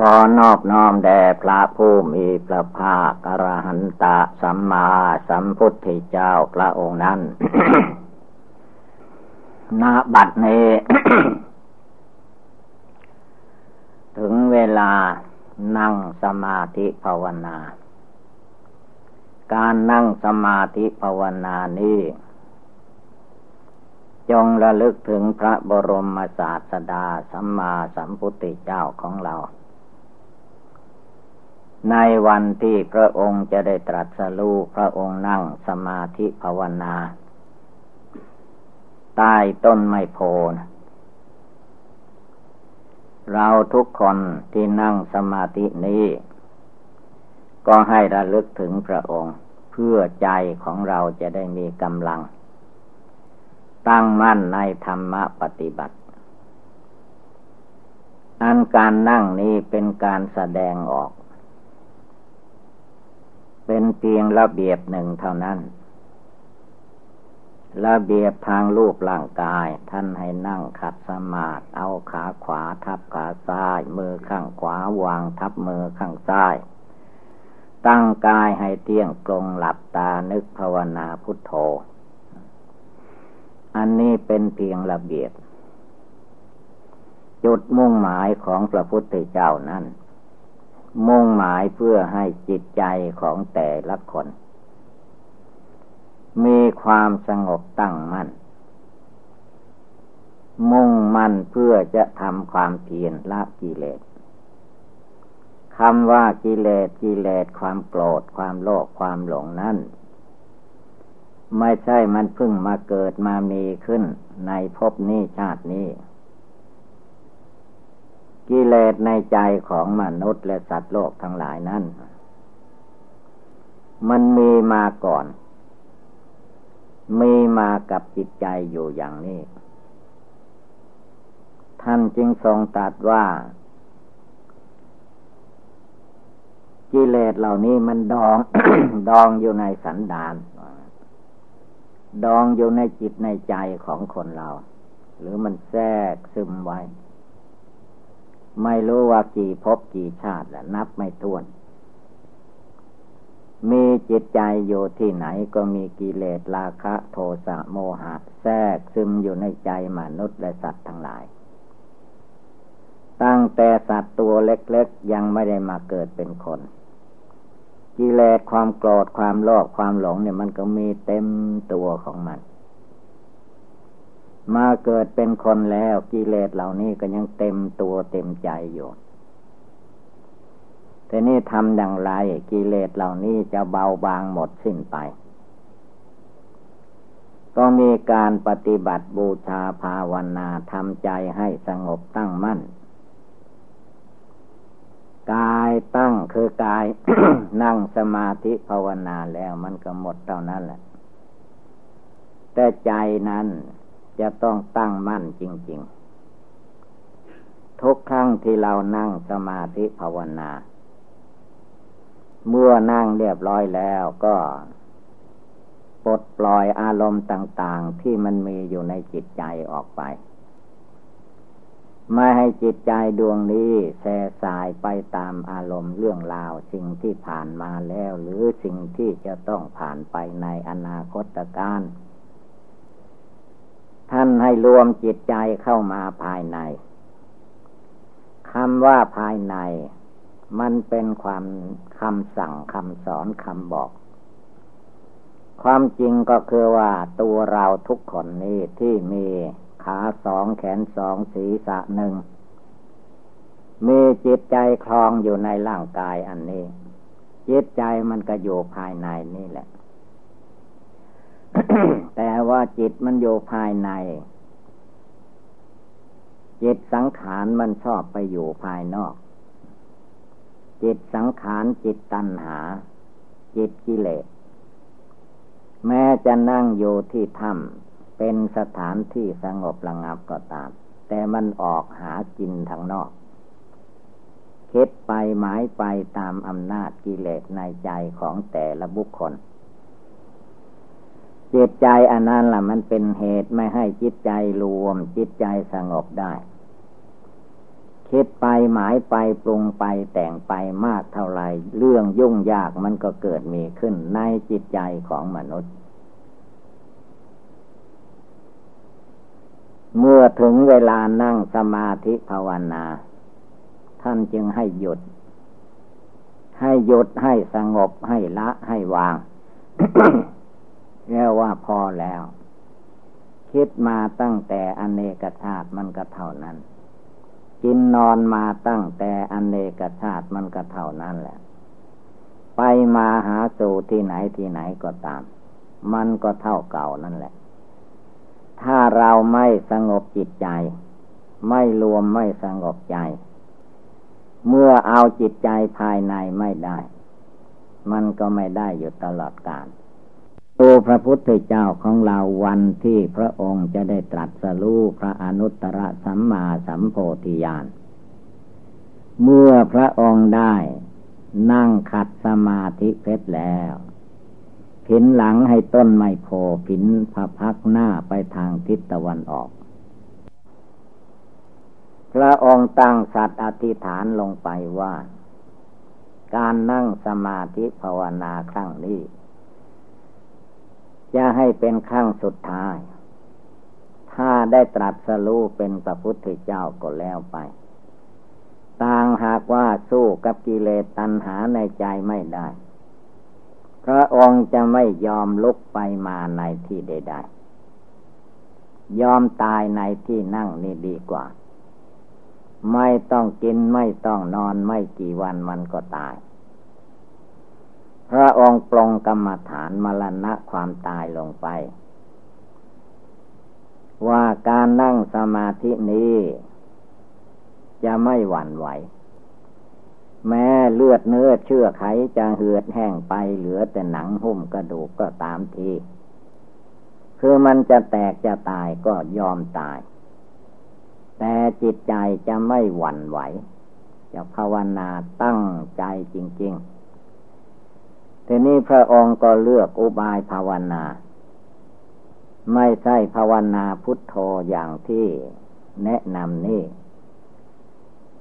ขอนอบน้อมแด่พระผู้มีพระภาคอรหันตะสัมมาสัมพุทธเจ้าพระองค์นั้นณบัดนี้ ถึงเวลานั่งสมาธิภาวนา การนั่งสมาธิภาวนานี้จงระลึกถึงพระบรมศาสดาสัมมาสัมพุทธเจ้าของเรา ในวันที่พระองค์จะได้ตรัสรู้พระองค์นั่งสมาธิภาวนาใต้ต้นไมโพนเราทุกคนที่นั่งสมาธินี้ ก็ให้ระลึกถึงพระองค์ เพื่อใจของเราจะได้มีกำลัง ตั้งมั่นในธรรมปฏิบัติ อันการนั่งนี้เป็นการแสดงออก เป็นเพียงระเบียบหนึ่งเท่านั้น ระเบียบทางรูปร่างกายท่านให้นั่งขัดสมาธิเอาขาขวาทับขาซ้าย มือข้างขวาวางทับมือข้างซ้าย ตั้งกายให้เตี้ยงตรงหลับตานึกภาวนาพุทโธ อันนี้เป็นเพียงระเบียบ จุดมุ่งหมายของพระพุทธเจ้านั้น มุ่งหมายเพื่อให้จิตใจของแต่ละคน มีความสงบตั้งมั่น มุ่งมั่นเพื่อจะทำความเพียรละกิเลสคำว่ากิเลสกิเลสความโกรธความโลภความหลงนั้นไม่ใช่มันเพิ่งมาเกิดมามีขึ้นในภพนี้ชาตินี้ กิเลสในใจของมนุษย์และสัตว์โลกทั้งหลายนั้น มันมีมาก่อน มีมากับจิตใจอยู่อย่างนี้ ท่านจึงทรงตรัสว่า กิเลสเหล่านี้มันดอง ดองอยู่ในสันดาน ดองอยู่ในจิตในใจของคนเรา หรือมันแทรกซึมไว้ ไม่รู้ว่ากี่ภพกี่ชาติแล้วนับไม่ถ้วน มีจิตใจอยู่ที่ไหนก็มีกิเลสราคะ โทสะโมหะ แทรกซึมอยู่ในใจมนุษย์และสัตว์ทั้งหลาย ตั้งแต่สัตว์ตัวเล็กๆ ยังไม่ได้มาเกิดเป็นคน กิเลสความโกรธความโลภความหลงเนี่ยมันก็มีเต็มตัวของมัน มาเกิดเป็นคนแล้วกิเลสเหล่านี้ก็ยังเต็มตัวเต็มใจอยู่ทีนี้ทำอย่างไรกิเลสเหล่านี้จะเบาบางหมดสิ้นไป ก็มีการปฏิบัติบูชาภาวนาทำใจให้สงบตั้งมั่น กายตั้งคือกายนั่งสมาธิภาวนาแล้วมันก็หมดเท่านั้นแหละ แต่ใจนั้น จะต้องตั้งมั่นจริง ๆ ทุกครั้งที่เรานั่งสมาธิภาวนา เมื่อนั่งเรียบร้อยแล้วก็ปลดปล่อยอารมณ์ต่าง ๆ ที่มันมีอยู่ในจิตใจออกไป ไม่ให้จิตใจดวงนี้แส่สายไปตามอารมณ์เรื่องราวสิ่งที่ผ่านมาแล้ว หรือสิ่งที่จะต้องผ่านไปในอนาคตการ ท่านให้รวมจิตใจเข้ามาภายในคำว่าภายใน มันเป็นความคำสั่งคำสอนคำบอก ความจริงก็คือว่าตัวเราทุกคนนี้ที่มีขาสองแขนสองศีรษะหนึ่ง มีจิตใจคลองอยู่ในร่างกายอันนี้ จิตใจมันก็อยู่ภายในนี่แหละ แต่ว่าจิตมันอยู่ภายใน จิตสังขารมันชอบไปอยู่ภายนอก จิตสังขารจิตตัณหา จิตกิเลส แม้จะนั่งอยู่ที่ถ้ำเป็นสถานที่สงบระงับก็ตาม แต่มันออกหากินทางนอกคิดไปหมายไปตามอำนาจกิเลสในใจของแต่ละบุคคล จิตใจอันนั้นล่ะ มันเป็นเหตุไม่ให้จิตใจรวม จิตใจสงบได้ คิดไปหมายไปปรุงไปแต่งไปมากเท่าไรเรื่องยุ่งยากมันก็เกิดมีขึ้นในจิตใจของมนุษย์ เมื่อถึงเวลานั่งสมาธิภาวนา ท่านจึงให้หยุด ให้หยุดให้สงบให้ละให้วาง เรียกว่าพอแล้ว คิดมาตั้งแต่อเนกชาติมันก็เท่านั้น กินนอนมาตั้งแต่อเนกชาติมันก็เท่านั้นแหละ ไปมาหาสู่ที่ไหนที่ไหนก็ตาม มันก็เท่าเก่านั่นแหละ ถ้าเราไม่สงบจิตใจ ไม่รวมไม่สงบใจ เมื่อเอาจิตใจภายในไม่ได้ มันก็ไม่ได้อยู่ตลอดกาล ตัวพระพุทธเจ้าของเราวันที่พระองค์จะได้ตรัสรู้พระอนุตตรสัมมาสัมโพธิญาณ เมื่อพระองค์ได้นั่งขัดสมาธิเพชรแล้วผินหลังให้ต้นไมโพผินพระพักหน้าไปทางทิศตะวันออก พระองค์ตั้งสัตว์อธิษฐานลงไปว่า การนั่งสมาธิภาวนาครั้งนี้ จะให้เป็นขั้งสุดท้าย ถ้าได้ตรัสรู้เป็นพระพุทธเจ้าก็แล้วไป ต่างหากว่าสู้กับกิเลสตัณหาในใจไม่ได้ พระองค์จะไม่ยอมลุกไปมาในที่ใดๆ ยอมตายในที่นั่งนี่ดีกว่า ไม่ต้องกินไม่ต้องนอนไม่กี่วันมันก็ตาย พระองค์ปรงกรรมฐานมรณะความตายลงไป ว่าการนั่งสมาธินี้ จะไม่หวั่นไหว แม้เลือดเนื้อเชื่อไขจะเหือดแห้งไปเหลือแต่หนังหุ้มกระดูกก็ตามทีคือมันจะแตกจะตายก็ยอมตาย แต่จิตใจจะไม่หวั่นไหว จะภาวนาตั้งใจจริง ๆ ทีนี้พระองค์ก็เลือกอุบายภาวนา ไม่ใช่ภาวนาพุทโธอย่างที่แนะนำนี่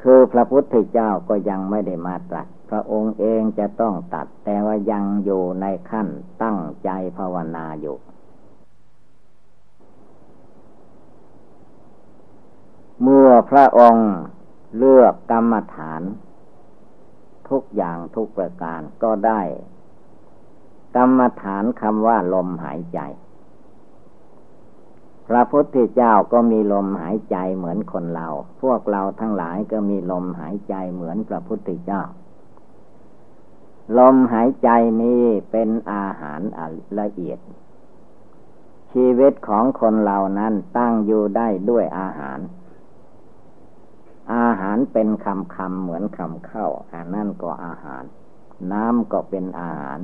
คือพระพุทธเจ้าก็ยังไม่ได้มาตรัส พระองค์เองจะต้องตัด แต่ว่ายังอยู่ในขั้นตั้งใจภาวนาอยู่เมื่อพระองค์เลือกกรรมฐาน ทุกอย่างทุกประการก็ได้ กรรมฐานคำว่าลมหายใจ พระพุทธเจ้าก็มีลมหายใจเหมือนคนเรา พวกเราทั้งหลายก็มีลมหายใจเหมือนพระพุทธเจ้า ลมหายใจนี้เป็นอาหารละเอียด ชีวิตของคนเรานั้นตั้งอยู่ได้ด้วยอาหาร อาหารเป็นคำคำเหมือนคำเข้าอันนั่นก็อาหาร น้ำก็เป็นอาหาร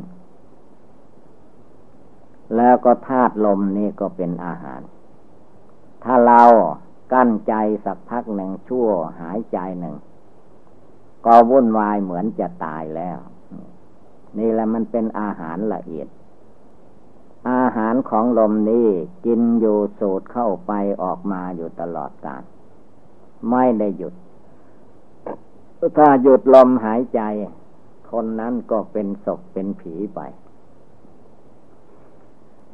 แล้วก็ธาตุลมนี่ก็เป็นอาหาร ถ้าเรากั้นใจสักพักหนึ่งชั่วหายใจหนึ่ง ก็วุ่นวายเหมือนจะตายแล้ว นี่แหละมันเป็นอาหารละเอียด อาหารของลมนี้กินอยู่สูดเข้าไปออกมาอยู่ตลอดกาลไม่ได้หยุด ถ้าหยุดลมหายใจ คนนั้นก็เป็นศพเป็นผีไป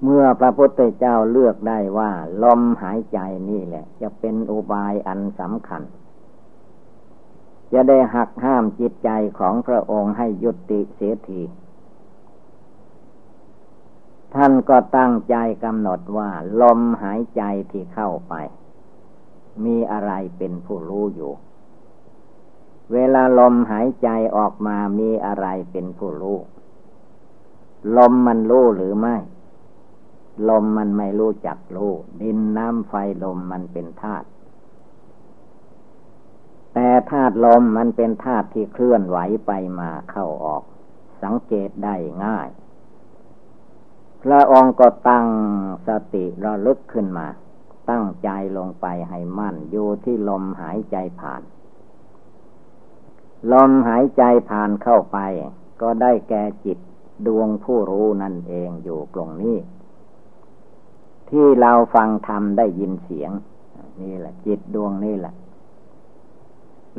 เมื่อพระพุทธเจ้าเลือกได้ว่า ลมหายใจนี่แหละ จะเป็นอุบายอันสำคัญ จะได้หักห้ามจิตใจของพระองค์ให้ยุติเสียทีท่านก็ตั้งใจกำหนดว่า ลมหายใจที่เข้าไป มีอะไรเป็นผู้รู้อยู่ เวลาลมหายใจออกมามีอะไรเป็นผู้รู้ ลมมันรู้หรือไม่ ลมมันไม่รู้จักรู้ ดินน้ำไฟลมมันเป็นธาตุแต่ธาตุลมมันเป็นธาตุที่เคลื่อนไหวไปมาเข้าออก สังเกตได้ง่าย พระองค์ก็ตั้งสติระลึกขึ้นมา ตั้งใจลงไปให้มั่นอยู่ที่ลมหายใจผ่าน ลมหายใจผ่านเข้าไป ก็ได้แก่จิตดวงผู้รู้นั่นเองอยู่ตรงนี้ ที่เราฟังธรรมได้ยินเสียง นี่แหละ จิตดวงนี่แหละ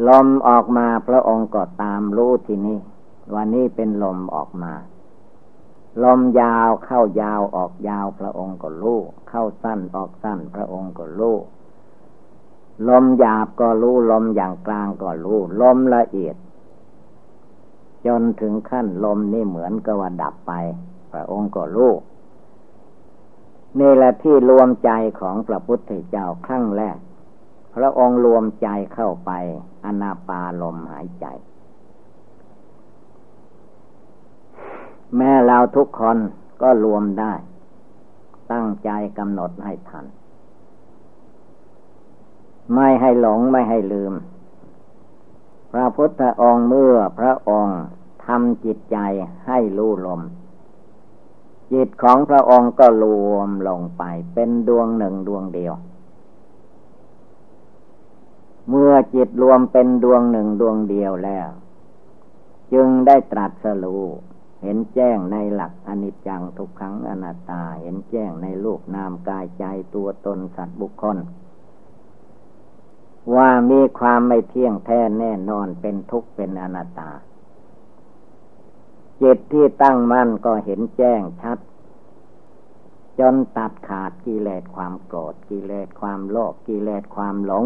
ลมออกมาพระองค์ก็ตามรู้ที่นี่วันนี้เป็นลมออกมา ลมยาวเข้ายาวออกยาวพระองค์ก็รู้เข้าสั้นออกสั้นพระองค์ก็รู้ลมหยาบก็รู้ลมอย่างกลางก็รู้ลมละเอียด จนถึงขั้นลมนี่เหมือนกับว่าดับไป พระองค์ก็รู้ นี่แหละที่รวมใจของพระพุทธเจ้าครั้งแรก พระองค์รวมใจเข้าไปอนาปาลมหายใจ แม่เราทุกคนก็รวมได้ ตั้งใจกำหนดให้ทัน ไม่ให้หลงไม่ให้ลืม พระพุทธองค์เมื่อพระองค์ทำจิตใจให้รู้ลม จิตของพระองค์ก็รวมลงไป เป็นดวงหนึ่งดวงเดียว เมื่อจิตรวมเป็นดวงหนึ่งดวงเดียวแล้ว จึงได้ตรัสรู้เห็นแจ้งในหลักอนิจจังทุกขังอนัตตา เห็นแจ้งในรูปนามกายใจตัวตนสัตว์บุคคล ว่ามีความไม่เที่ยงแท้แน่นอนเป็นทุกข์เป็นอนัตตา จิตที่ตั้งมั่นก็เห็นแจ้งชัด จนตัดขาดกิเลสความโกรธกิเลสความโลภกิเลสความหลง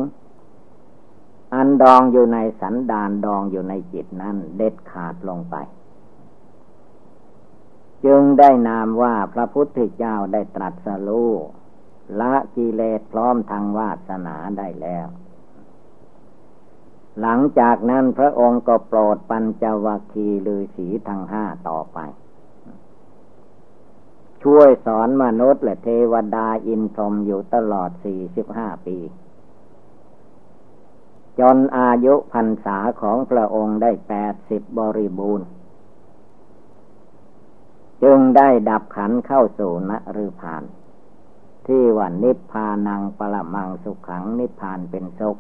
อันดองอยู่ในสันดานดองอยู่ในจิตนั้นเด็ดขาดลงไป จึงได้นามว่าพระพุทธเจ้าได้ตรัสรู้ละกิเลสพร้อมทางวาสนาได้แล้ว หลังจากนั้นพระองค์ก็โปรดปัญจวัคคีลือสีทั้งห้าต่อไป ช่วยสอนมนุษย์และเทวดาอินทรมอยู่ตลอดสี่สิบห้าปี จนอายุพรรษาของพระองค์ได้แปดสิบบริบูรณ์ จึงได้ดับขันเข้าสู่นฤพาน ที่ว่านิพพานังปรมังสุขขังนิพพานเป็นสุข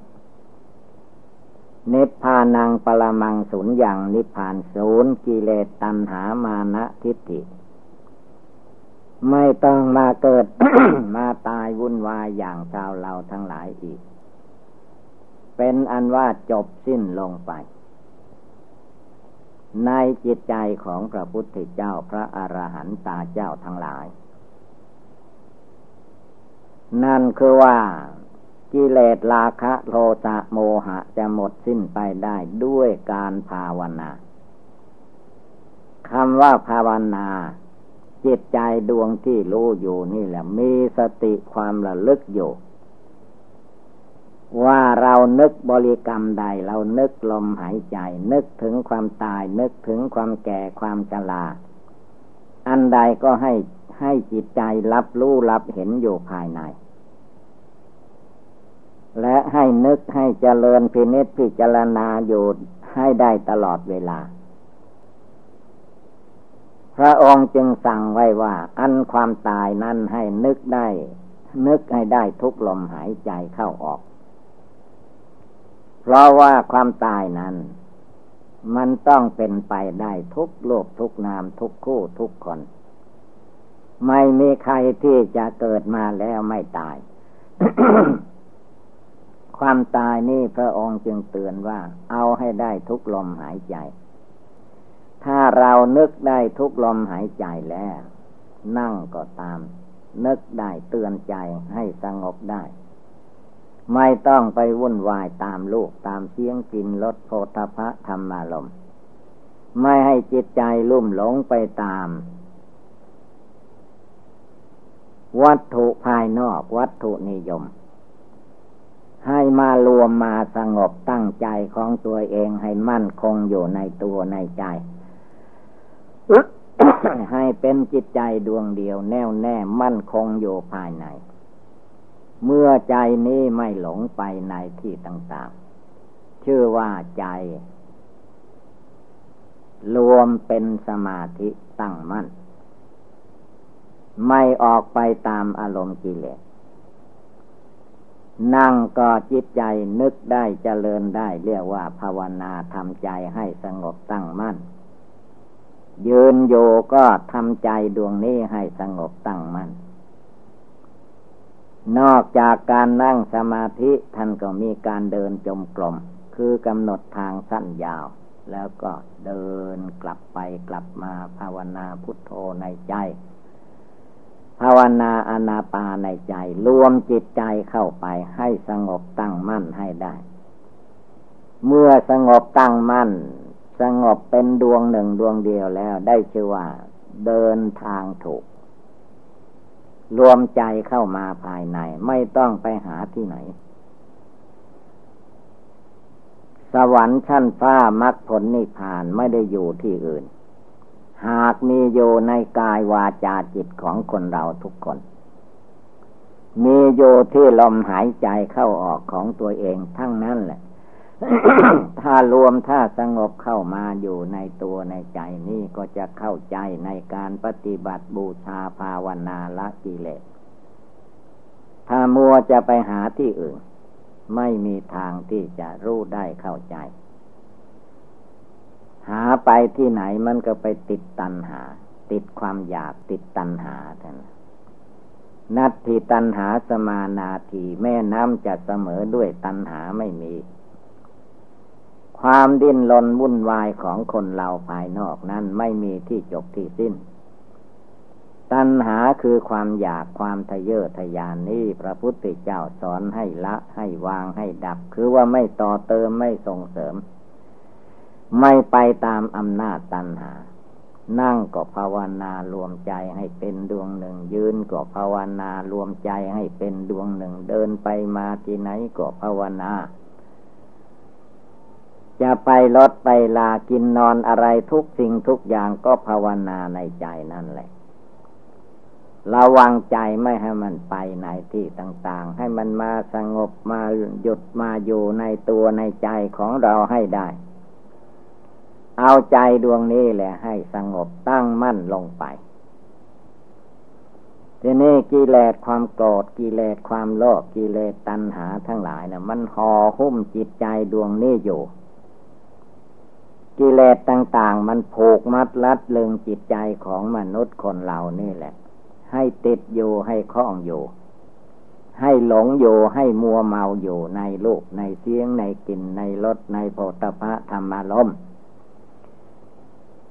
นิพพานังปรมังสุญญ์ยังนิพพานศูนย์กิเลสตัณหามานะทิฏฐิ ไม่ต้องมาเกิด มาตายวุ่นวายอย่างชาวเราทั้งหลายอีก เป็นอันว่าจบสิ้นลงไป ในจิตใจของพระพุทธเจ้าพระอรหันตาเจ้าทั้งหลาย นั่นคือว่า กิเลสราคะโทสะโมหะจะหมดสิ้นไปได้ด้วยการภาวนาคำว่าภาวนา จิตใจดวงที่รู้อยู่นี่แหละ มีสติความระลึกอยู่ ว่าเรานึกบริกรรมใด เรานึกลมหายใจ นึกถึงความตาย นึกถึงความแก่ความชราอันใดก็ให้ให้จิตใจรับรู้รับเห็นอยู่ภายใน และให้นึกให้เจริญพินิจพิจารณาอยู่ให้ได้ตลอดเวลา พระองค์จึงสั่งไว้ว่า อันความตายนั้นให้นึกได้ นึกให้ได้ทุกลมหายใจเข้าออก เพราะว่าความตายนั้น มันต้องเป็นไปได้ทุกโลกทุกนามทุกคู่ทุกคน ไม่มีใครที่จะเกิดมาแล้วไม่ตาย ความตายนี่พระองค์จึงเตือนว่า เอาให้ได้ทุกลมหายใจ ถ้าเรานึกได้ทุกลมหายใจแล้ว นั่งก็ตาม นึกได้เตือนใจให้สงบได้ ไม่ต้องไปวุ่นวายตามลูกตามเสียงกินรสโพธพะธรรมารมไม่ให้จิตใจลุ่มหลงไปตามวัตถุภายนอกวัตถุนิยม ให้มารวมมาสงบตั้งใจของตัวเองให้มั่นคงอยู่ในตัวในใจ ให้เป็นจิตใจดวงเดียวแน่วแน่มั่นคงอยู่ภายใน เมื่อใจนี้ไม่หลงไปในที่ต่างๆ ชื่อว่าใจ รวมเป็นสมาธิตั้งมั่น ไม่ออกไปตามอารมณ์กิเลส นั่งก็จิตใจนึกได้เจริญได้ เรียกว่าภาวนาทำใจให้สงบตั้งมั่น ยืนโยก็ทำใจดวงนี้ให้สงบตั้งมั่น นอกจากการนั่งสมาธิท่านก็มีการเดินจมกลม คือกำหนดทางสั้นยาว แล้วก็เดินกลับไปกลับมาภาวนาพุทโธในใจ ภาวนาอนาปาในใจ รวมจิตใจเข้าไปให้สงบตั้งมั่นให้ได้ เมื่อสงบตั้งมั่น สงบเป็นดวงหนึ่งดวงเดียวแล้วได้ชื่อว่า เดินทางถูก รวมใจเข้ามาภายใน ไม่ต้องไปหาที่ไหน สวรรค์ชั้นฟ้ามรรคผลนิพพานไม่ได้อยู่ที่อื่น หากมีอยู่ในกายวาจาจิตของคนเราทุกคน มีอยู่ที่ลมหายใจเข้าออกของตัวเองทั้งนั้นแหละ ถ้ารวมถ้าสงบเข้ามาอยู่ในตัวในใจนี่ก็จะเข้าใจในการปฏิบัติบูชาภาวนาละกิเลส ถ้ามัวจะไปหาที่อื่น ไม่มีทางที่จะรู้ได้เข้าใจ หาไปที่ไหนมันก็ไปติดตัณหา ติดความอยากติดตัณหาท่านนัตถิตัณหาสมานาทีแม่น้ำจะเสมอด้วยตัณหาไม่มี ความดิ้นรนวุ่นวายของคนเราภายนอกนั้นไม่มีที่จบที่สิ้น ตัณหาคือความอยากความทะเยอทะยานนี้พระพุทธเจ้าสอนให้ละให้วางให้ดับ คือว่าไม่ต่อเติมไม่ส่งเสริม ไม่ไปตามอำนาจตัณหา นั่งก็ภาวนารวมใจให้เป็นดวงหนึ่ง ยืนก็ภาวนารวมใจให้เป็นดวงหนึ่ง เดินไปมาที่ไหนก็ภาวนา จะไปรถไปลากินนอนอะไรทุกสิ่งทุกอย่างก็ภาวนาในใจนั่นแหละระวังใจไม่ให้มันไปในที่ต่างๆ ให้มันมาสงบมาหยุดมาอยู่ในตัวในใจของเราให้ได้ เอาใจดวงนี้แหละให้สงบตั้งมั่นลงไปทีนี้กิเลสความโกรธกิเลสความโลภกิเลสตัณหาทั้งหลายนะ่ะ มันห่อหุ้มจิตใจดวงนี้อยู่ กิเลสต่างๆ มันผูกมัดลัดลึงจิตใจของมนุษย์คนเรานี่แหละ ให้ติดอยู่ให้คล้องอยู่ ให้หลงอยู่ให้มัวเมาอยู่ในลูกในเสียงในกลิ่นในรสในโพธพะธรรมารมณ์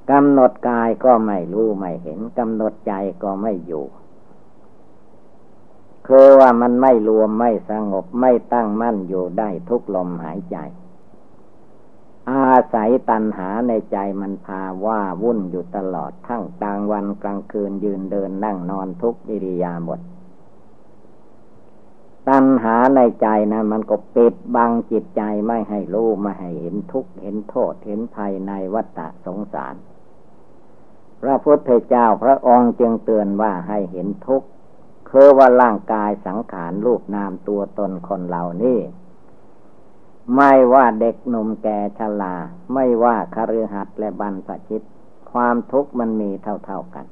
กำหนดกายก็ไม่รู้ไม่เห็นกำหนดใจก็ไม่อยู่ คือว่ามันไม่รวมไม่สงบไม่ตั้งมั่นอยู่ได้ทุกลมหายใจ อาศัยตัณหาในใจมันพาว่าวุ่นอยู่ตลอดทั้งกลางวันกลางคืนยืนเดินนั่งนอนทุกอิริยาบถตัณหาในใจนะมันก็ปิดบังจิตใจไม่ให้รู้ ไม่ให้เห็นทุกข์เห็นโทษเห็นภัยในวัฏสงสาร พระพุทธเจ้าพระองค์จึงเตือนว่าให้เห็นทุกข์คือว่าร่างกายสังขารรูปนามตัวตนคนเหล่านี้ไม่ว่าเด็กหนุ่มแก่ชราไม่ว่าคฤหัสถ์และบรรพชิต ความทุกข์มันมีเท่าๆกัน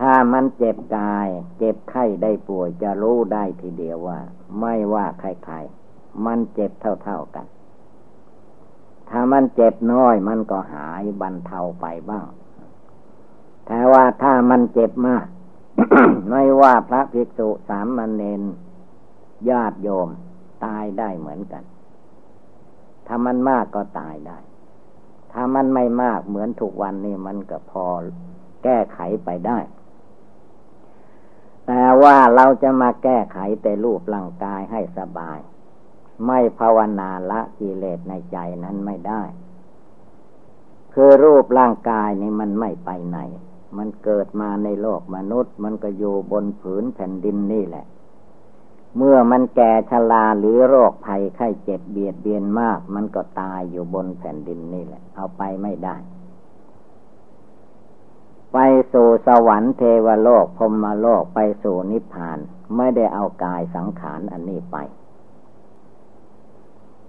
ถ้ามันเจ็บกาย เจ็บไข้ได้ป่วยจะรู้ได้ทีเดียวว่า ไม่ว่าใครๆมันเจ็บเท่าๆกัน ถ้ามันเจ็บน้อย มันก็หายบรรเทาไปบ้าง แต่ว่าถ้ามันเจ็บมาก ไม่ว่าพระภิกษุสามมเณรญาติโยมตายได้เหมือนกัน ถ้ามันมากก็ตายได้ ถ้ามันไม่มากเหมือนทุกวันนี้มันก็พอแก้ไขไปได้ แต่ว่าเราจะมาแก้ไขแต่รูปร่างกายให้สบาย ไม่ภาวนาละกิเลสในใจนั้นไม่ได้ คือรูปร่างกายนี่มันไม่ไปไหน มันเกิดมาในโลกมนุษย์ มันก็อยู่บนผืนแผ่นดินนี่แหละ เมื่อมันแก่ชราหรือโรคภัยไข้เจ็บเบียดเบียนมาก มันก็ตายอยู่บนแผ่นดินนี่แหละ เอาไปไม่ได้ ไปสู่สวรรค์เทวโลกพรมโลกไปสู่นิพพาน ไม่ได้เอากายสังขารอันนี้ไป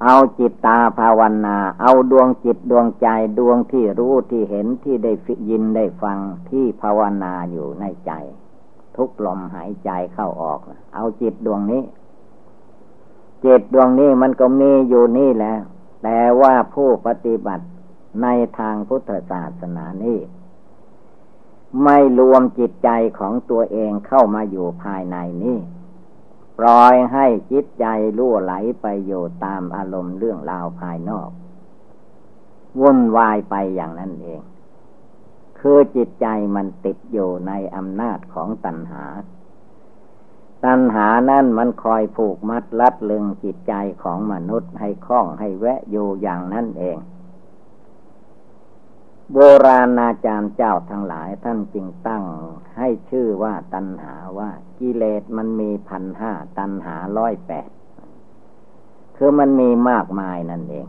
เอาจิตตาภาวนา เอาดวงจิตดวงใจดวงที่รู้ที่เห็นที่ได้ยินได้ฟังที่ภาวนาอยู่ในใจ ทุกลมหายใจเข้าออก เอาจิตดวงนี้ จิตดวงนี้มันก็มีอยู่นี่แหล้วแต่ว่าผู้ปฏิบัติในทางพุทธศาสนานี้ไม่รวมจิตใจของตัวเองเข้ามาอยู่ภายในนี้ ปล่อยให้จิตใจล่วไหลไปอยู่ตามอารมณ์เรื่องราวภายนอกวุ่นวายไปอย่างนั้นเอง คือจิตใจมันติดอยู่ในอำนาจของตัณหา ตัณหานั่นมันคอยผูกมัดลัดลึงจิตใจของมนุษย์ให้คล้องให้แวะอยู่อย่างนั้นเอง โบราณอาจารย์เจ้าทั้งหลายท่านจึงตั้งให้ชื่อว่าตัณหาว่ากิเลสมันมีพันห้าตัณหาร้อยแปดคือมันมีมากมายนั่นเอง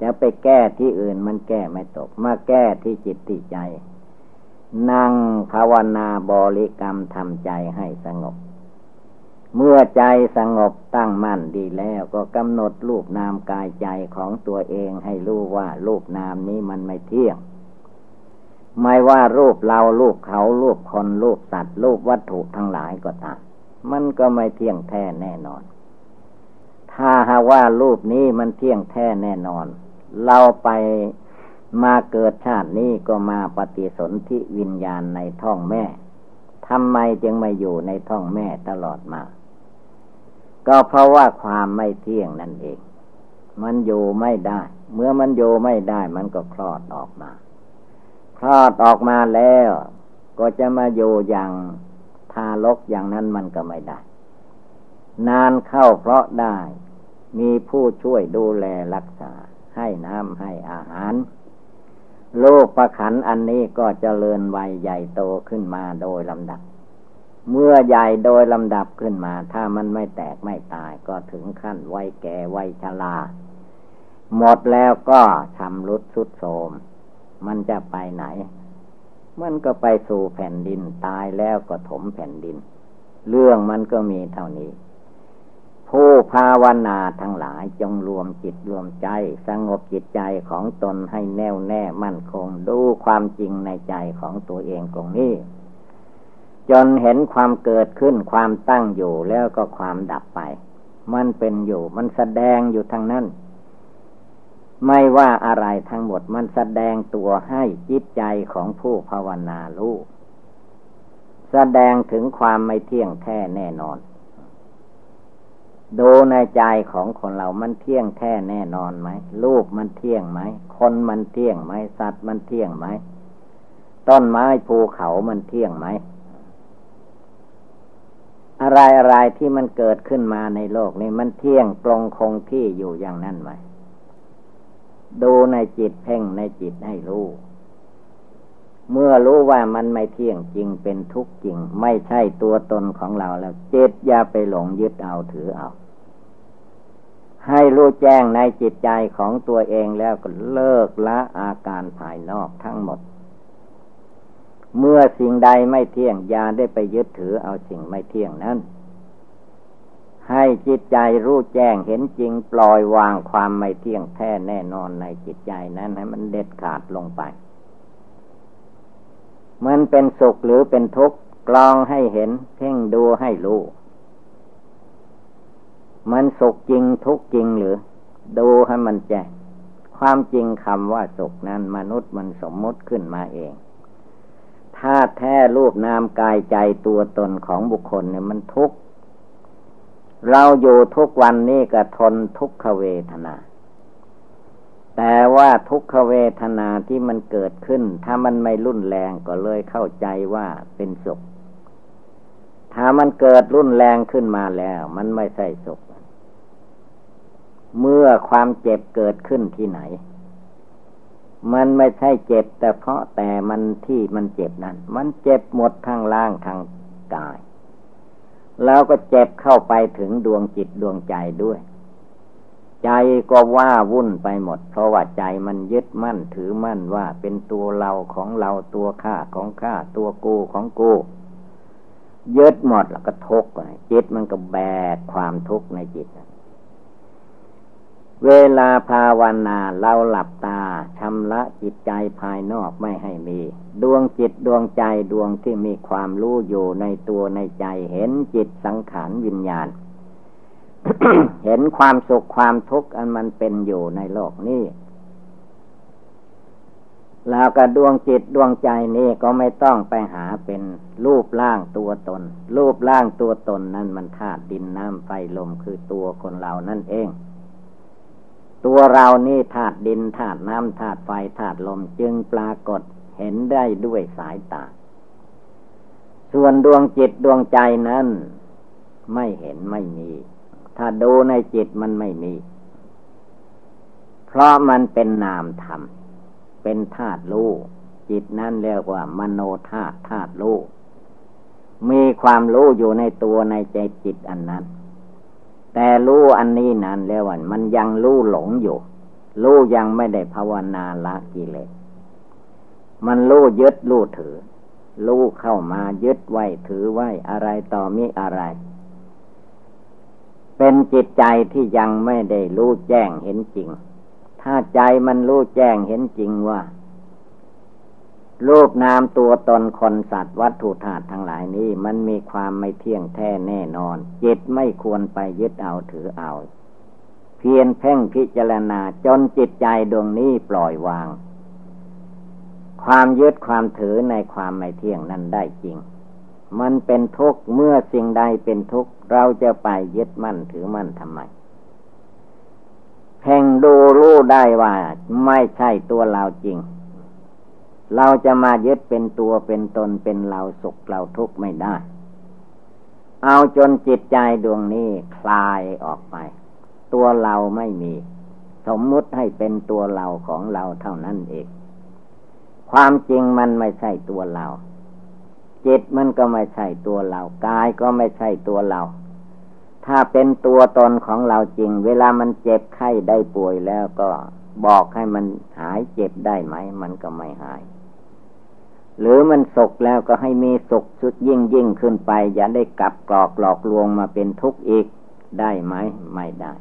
จะไปแก้ที่อื่นมันแก้ไม่ตก มาแก้ที่จิตที่ใจ นั่งภาวนาบริกรรมทำใจให้สงบ เมื่อใจสงบตั้งมั่นดีแล้วก็กำหนดรูปนามกายใจของตัวเองให้รู้ว่ารูปนามนี้มันไม่เที่ยง ไม่ว่ารูปเรารูปเขารูปคนรูปสัตว์รูปวัตถุทั้งหลายก็ตามมันก็ไม่เที่ยงแท้แน่นอน ถ้าหาว่ารูปนี้มันเที่ยงแท้แน่นอน เราไปมาเกิดชาตินี้ก็มาปฏิสนธิวิญญาณในท้องแม่ทำไมจึงไม่อยู่ในท้องแม่ตลอดมา ก็เพราะว่าความไม่เที่ยงนั่นเอง มันอยู่ไม่ได้ เมื่อมันอยู่ไม่ได้มันก็คลอดออกมา คลอดออกมาแล้ว ก็จะมาอยู่อย่างทารกอย่างนั้นมันก็ไม่ได้ นานเข้าเพราะได้ มีผู้ช่วยดูแลรักษา ให้น้ำให้อาหาร โลกประขันอันนี้ก็จเจริญวัยใหญ่โตขึ้นมาโดยลำดับ เมื่อใหญ่โดยลำดับขึ้นมา ถ้ามันไม่แตกไม่ตาย ก็ถึงขั้นวัยแก่วัยชราหมดแล้วก็ชำรุดสุดโทมมันจะไปไหน มันก็ไปสู่แผ่นดินตายแล้วก็ถมแผ่นดิน เรื่องมันก็มีเท่านี้ ผู้ภาวนาทั้งหลายจงรวมจิตรวมใจ สงบจิตใจของตนให้แน่วแน่มั่นคง ดูความจริงในใจของตัวเองตรงนี้ จนเห็นความเกิดขึ้นความตั้งอยู่แล้วก็ความดับไป มันเป็นอยู่มันแสดงอยู่ทางนั้น ไม่ว่าอะไรทั้งหมดมันแสดงตัวให้จิตใจของผู้ภาวนารู้แสดงถึงความไม่เที่ยงแท้แน่นอน ดูในใจของคนเรามันเที่ยงแท้แน่นอนไหมรูปมันเที่ยงไหม คนมันเที่ยงไหมสัตว์มันเที่ยงไหม ต้นไม้ภูเขามันเที่ยงไหม อะไรอะไรที่มันเกิดขึ้นมาในโลกนี้มันเที่ยงตรงคงที่อยู่อย่างนั้นไหมดูในจิตเพ่งในจิตให้รู้ เมื่อรู้ว่ามันไม่เที่ยงจริงเป็นทุกข์จริง ไม่ใช่ตัวตนของเราแล้วจิตอย่าไปหลงยึดเอาถือเอา ให้รู้แจ้งในจิตใจของตัวเองแล้วก็เลิกละอาการภายนอกทั้งหมด เมื่อสิ่งใดไม่เที่ยงอย่าได้ไปยึดถือเอาสิ่งไม่เที่ยงนั้น ให้จิตใจรู้แจ้งเห็นจริงปล่อยวางความไม่เที่ยงแท้แน่นอนในจิตใจนั้นให้มันเด็ดขาดลงไป มันเป็นสุขหรือเป็นทุกข์กลองให้เห็นเพ่งดูให้รู้มันสุขจริงทุกข์จริงหรือ ดูให้มันแจ้งความจริงคำว่าสุขนั้นมนุษย์มันสมมติขึ้นมาเอง ถ้าแท้รูปนามกายใจตัวตนของบุคคลเนี่ยมันทุกข์เราอยู่ทุกวันนี้ก็ทนทุกขเวทนา แต่ว่าทุกขเวทนาที่มันเกิดขึ้น ถ้ามันไม่รุนแรงก็เลยเข้าใจว่าเป็นสุข ถ้ามันเกิดรุนแรงขึ้นมาแล้ว มันไม่ใช่สุข เมื่อความเจ็บเกิดขึ้นที่ไหน มันไม่ใช่เจ็บ แต่เพราะแต่มันที่มันเจ็บนั้น มันเจ็บหมดทางล่างทางกาย แล้วก็เจ็บเข้าไปถึงดวงจิตดวงใจด้วย ใจก็ว่าวุ่นไปหมด เพราะว่าใจมันยึดมั่นถือมั่นว่าเป็นตัวเราของเราตัวข้าของข้าตัวกูของกูยึดหมดแล้วก็ทุกข์จิตมันก็แบกความทุกข์ในจิต เวลาภาวนาเราหลับตาชำระจิตใจภายนอกไม่ให้มี ดวงจิตดวงใจดวงที่มีความรู้อยู่ในตัวในใจเห็นจิตสังขารวิญญาณ เห็นความสุขความทุกข์อันมันเป็นอยู่ในโลกนี้แล้วก็ดวงจิตดวงใจนี้ก็ไม่ต้องไปหาเป็นรูปร่างตัวตน รูปร่างตัวตนนั้นมันธาตุดินน้ำไฟลมคือตัวคนเรานั่นเอง ตัวเรานี่ธาตุดินธาตุน้ำธาตุไฟธาตุลมจึงปรากฏเห็นได้ด้วยสายตา ส่วนดวงจิตดวงใจนั้น ไม่เห็นไม่มี ถ้าดูในจิตมันไม่มี เพราะมันเป็นนามธรรม เป็นธาตุรู้จิตนั่นเรียกว่ามโนธาตุธาตุรู้มีความรู้อยู่ในตัวในใจจิตอันนั้น แต่รู้อันนี้นั้นเรียกว่ามันยังรู้หลงอยู่ รู้ยังไม่ได้ภาวนาละกิเลส มันรู้ยึดรู้ถือ รู้เข้ามายึดไว้ถือไว้อะไรต่อมีอะไร เป็นจิตใจที่ยังไม่ได้รู้แจ้งเห็นจริง ถ้าใจมันรู้แจ้งเห็นจริงว่า รูปนามตัวตนคนสัตว์วัตถุธาตุทั้งหลายนี้ มันมีความไม่เที่ยงแท้แน่นอน จิตไม่ควรไปยึดเอาถือเอา เพียนเพ่งพิจารณาจนจิตใจดวงนี้ปล่อยวาง ความยึดความถือในความไม่เที่ยงนั้นได้จริง มันเป็นทุกข์เมื่อสิ่งใดเป็นทุกข์เราจะไปยึดมั่นถือมั่นทำไมเพ่งดูรู้ได้ว่าไม่ใช่ตัวเราจริง เราจะมายึดเป็นตัวเป็นตนเป็นเราสุขเราทุกข์ไม่ได้ เอาจนจิตใจดวงนี้คลายออกไป ตัวเราไม่มี สมมุติให้เป็นตัวเราของเราเท่านั้นเอง ความจริงมันไม่ใช่ตัวเรา จิตมันก็ไม่ใช่ตัวเรากายก็ไม่ใช่ตัวเรา ถ้าเป็นตัวตนของเราจริง เวลามันเจ็บไข้ได้ป่วยแล้วก็บอกให้มันหายเจ็บได้ไหม มันก็ไม่หาย หรือมันสุขแล้วก็ให้มีสุขสุดยิ่งยิ่งขึ้นไป อย่าได้กลับกรอกหลอกลวงมาเป็นทุกข์อีกได้ไหมไม่ได้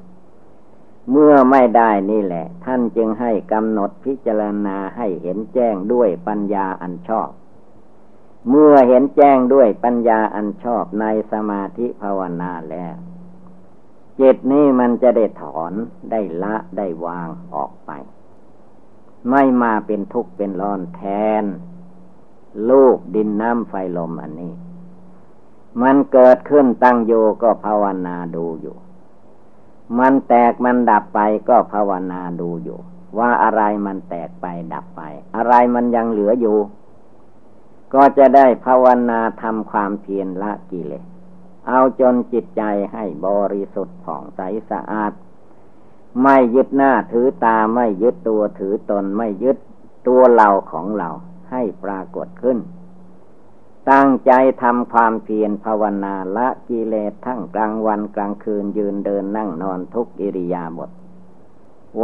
เมื่อไม่ได้นี่แหละ ท่านจึงให้กำหนดพิจารณาให้เห็นแจ้งด้วยปัญญาอันชอบ เมื่อเห็นแจ้งด้วยปัญญาอันชอบในสมาธิภาวนาแล้วจิตนี้มันจะได้ถอนได้ละได้วางออกไป ไม่มาเป็นทุกข์เป็นร้อนแทน ลูกดินน้ำไฟลมอันนี้ มันเกิดขึ้นตั้งโยก็ภาวนาดูอยู่ มันแตกมันดับไปก็ภาวนาดูอยู่ ว่าอะไรมันแตกไปดับไป อะไรมันยังเหลืออยู่ ก็จะได้ภาวนาทำความเพียรละกิเลสเอาจนจิตใจให้บริสุทธิ์ผ่องใสสะอาด ไม่ยึดหน้าถือตาไม่ยึดตัวถือตนไม่ยึดตัวเราของเรา ให้ปรากฏขึ้น ตั้งใจทำความเพียรภาวนาละกิเลสทั้งกลางวันกลางคืนยืนเดินนั่งนอนทุกอิริยาบถ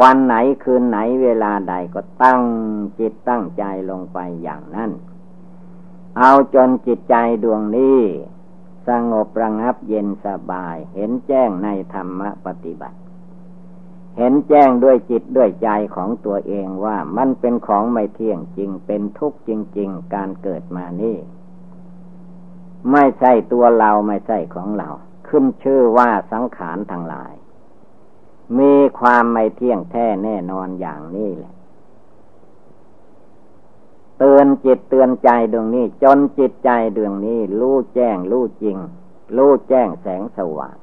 วันไหนคืนไหนเวลาใดก็ตั้งจิตตั้งใจลงไปอย่างนั้น เอาจนจิตใจดวงนี้สงบระงับเย็นสบายเห็นแจ้งในธรรมปฏิบัติ เห็นแจ้งด้วยจิตด้วยใจของตัวเองว่ามันเป็นของไม่เที่ยงจริง เป็นทุกข์จริง ๆ การเกิดมานี่ไม่ใช่ตัวเราไม่ใช่ของเรา ขึ้นชื่อว่าสังขารทั้งหลาย มีความไม่เที่ยงแท้แน่นอนอย่างนี้แหละเตือนจิตเตือนใจดวงนี้ จนจิตใจดวงนี้ รู้แจ้งรู้จริง รู้แจ้งแสงสว่าง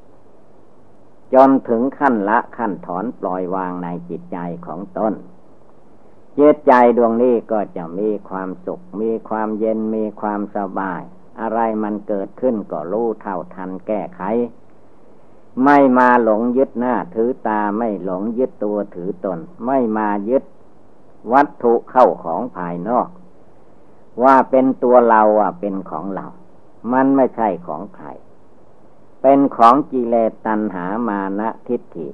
จนถึงขั้นละขั้นถอนปล่อยวางในจิตใจของตนจิตใจดวงนี้ก็จะมีความสุข มีความเย็นมีความสบาย อะไรมันเกิดขึ้นก็รู้เท่าทันแก้ไข ไม่มาหลงยึดหน้าถือตาไม่หลงยึดตัวถือตน ไม่มายึดวัตถุเข้าของภายนอก ว่าเป็นตัวเราอะเป็นของเรา มันไม่ใช่ของใคร เป็นของกิเลสตัณหามานะทิฏฐิ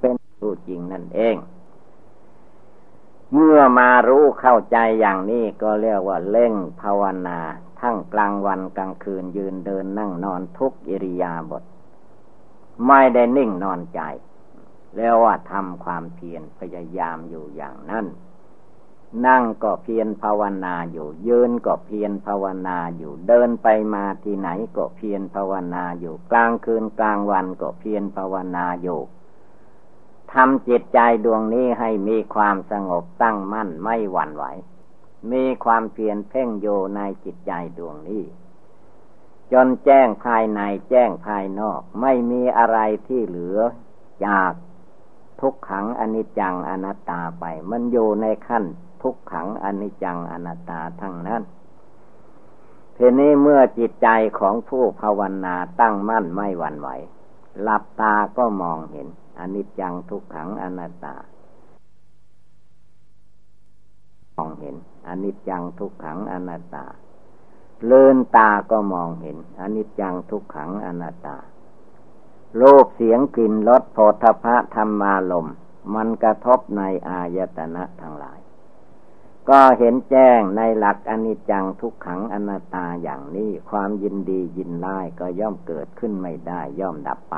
เป็นรู้จริงนั่นเอง เมื่อมารู้เข้าใจอย่างนี้ก็เรียกว่าเล่งภาวนา ทั้งกลางวันกลางคืนยืนเดินนั่งนอนทุกอิริยาบถไม่ได้นิ่งนอนใจ แล้วว่าทำความเพียรพยายามอยู่อย่างนั้น นั่งก็เพียรภาวนาอยู่ ยืนก็เพียรภาวนาอยู่ เดินไปมาที่ไหนก็เพียรภาวนาอยู่ กลางคืนกลางวันก็เพียรภาวนาอยู่ทำจิตใจดวงนี้ให้มีความสงบตั้งมั่นไม่หวั่นไหว มีความเพียรเพ่งโยในจิตใจดวงนี้ จนแจ้งภายในแจ้งภายนอก ไม่มีอะไรที่เหลือจากทุกขังอนิจจังอนัตตาไป มันอยู่ในขั้น ทุกขังอนิจจังอนัตตาทั้งนั้นทีนี้เมื่อจิตใจของผู้ภาวนาตั้งมั่นไม่หวั่นไหวหลับตาก็มองเห็นอนิจจังทุกขังอนัตตามองเห็นอนิจจังทุกขังอนัตตาเลื่นตาก็มองเห็นอนิจจังทุกขังอนัตตารูปเสียงกลิ่นรสโผฏฐะธรรมารมมันกระทบในอายตนะทั้งหลาย ก็เห็นแจ้งในหลักอนิจจังทุกขังอนัตตาอย่างนี้ ความยินดียินไล่ก็ย่อมเกิดขึ้นไม่ได้ย่อมดับไป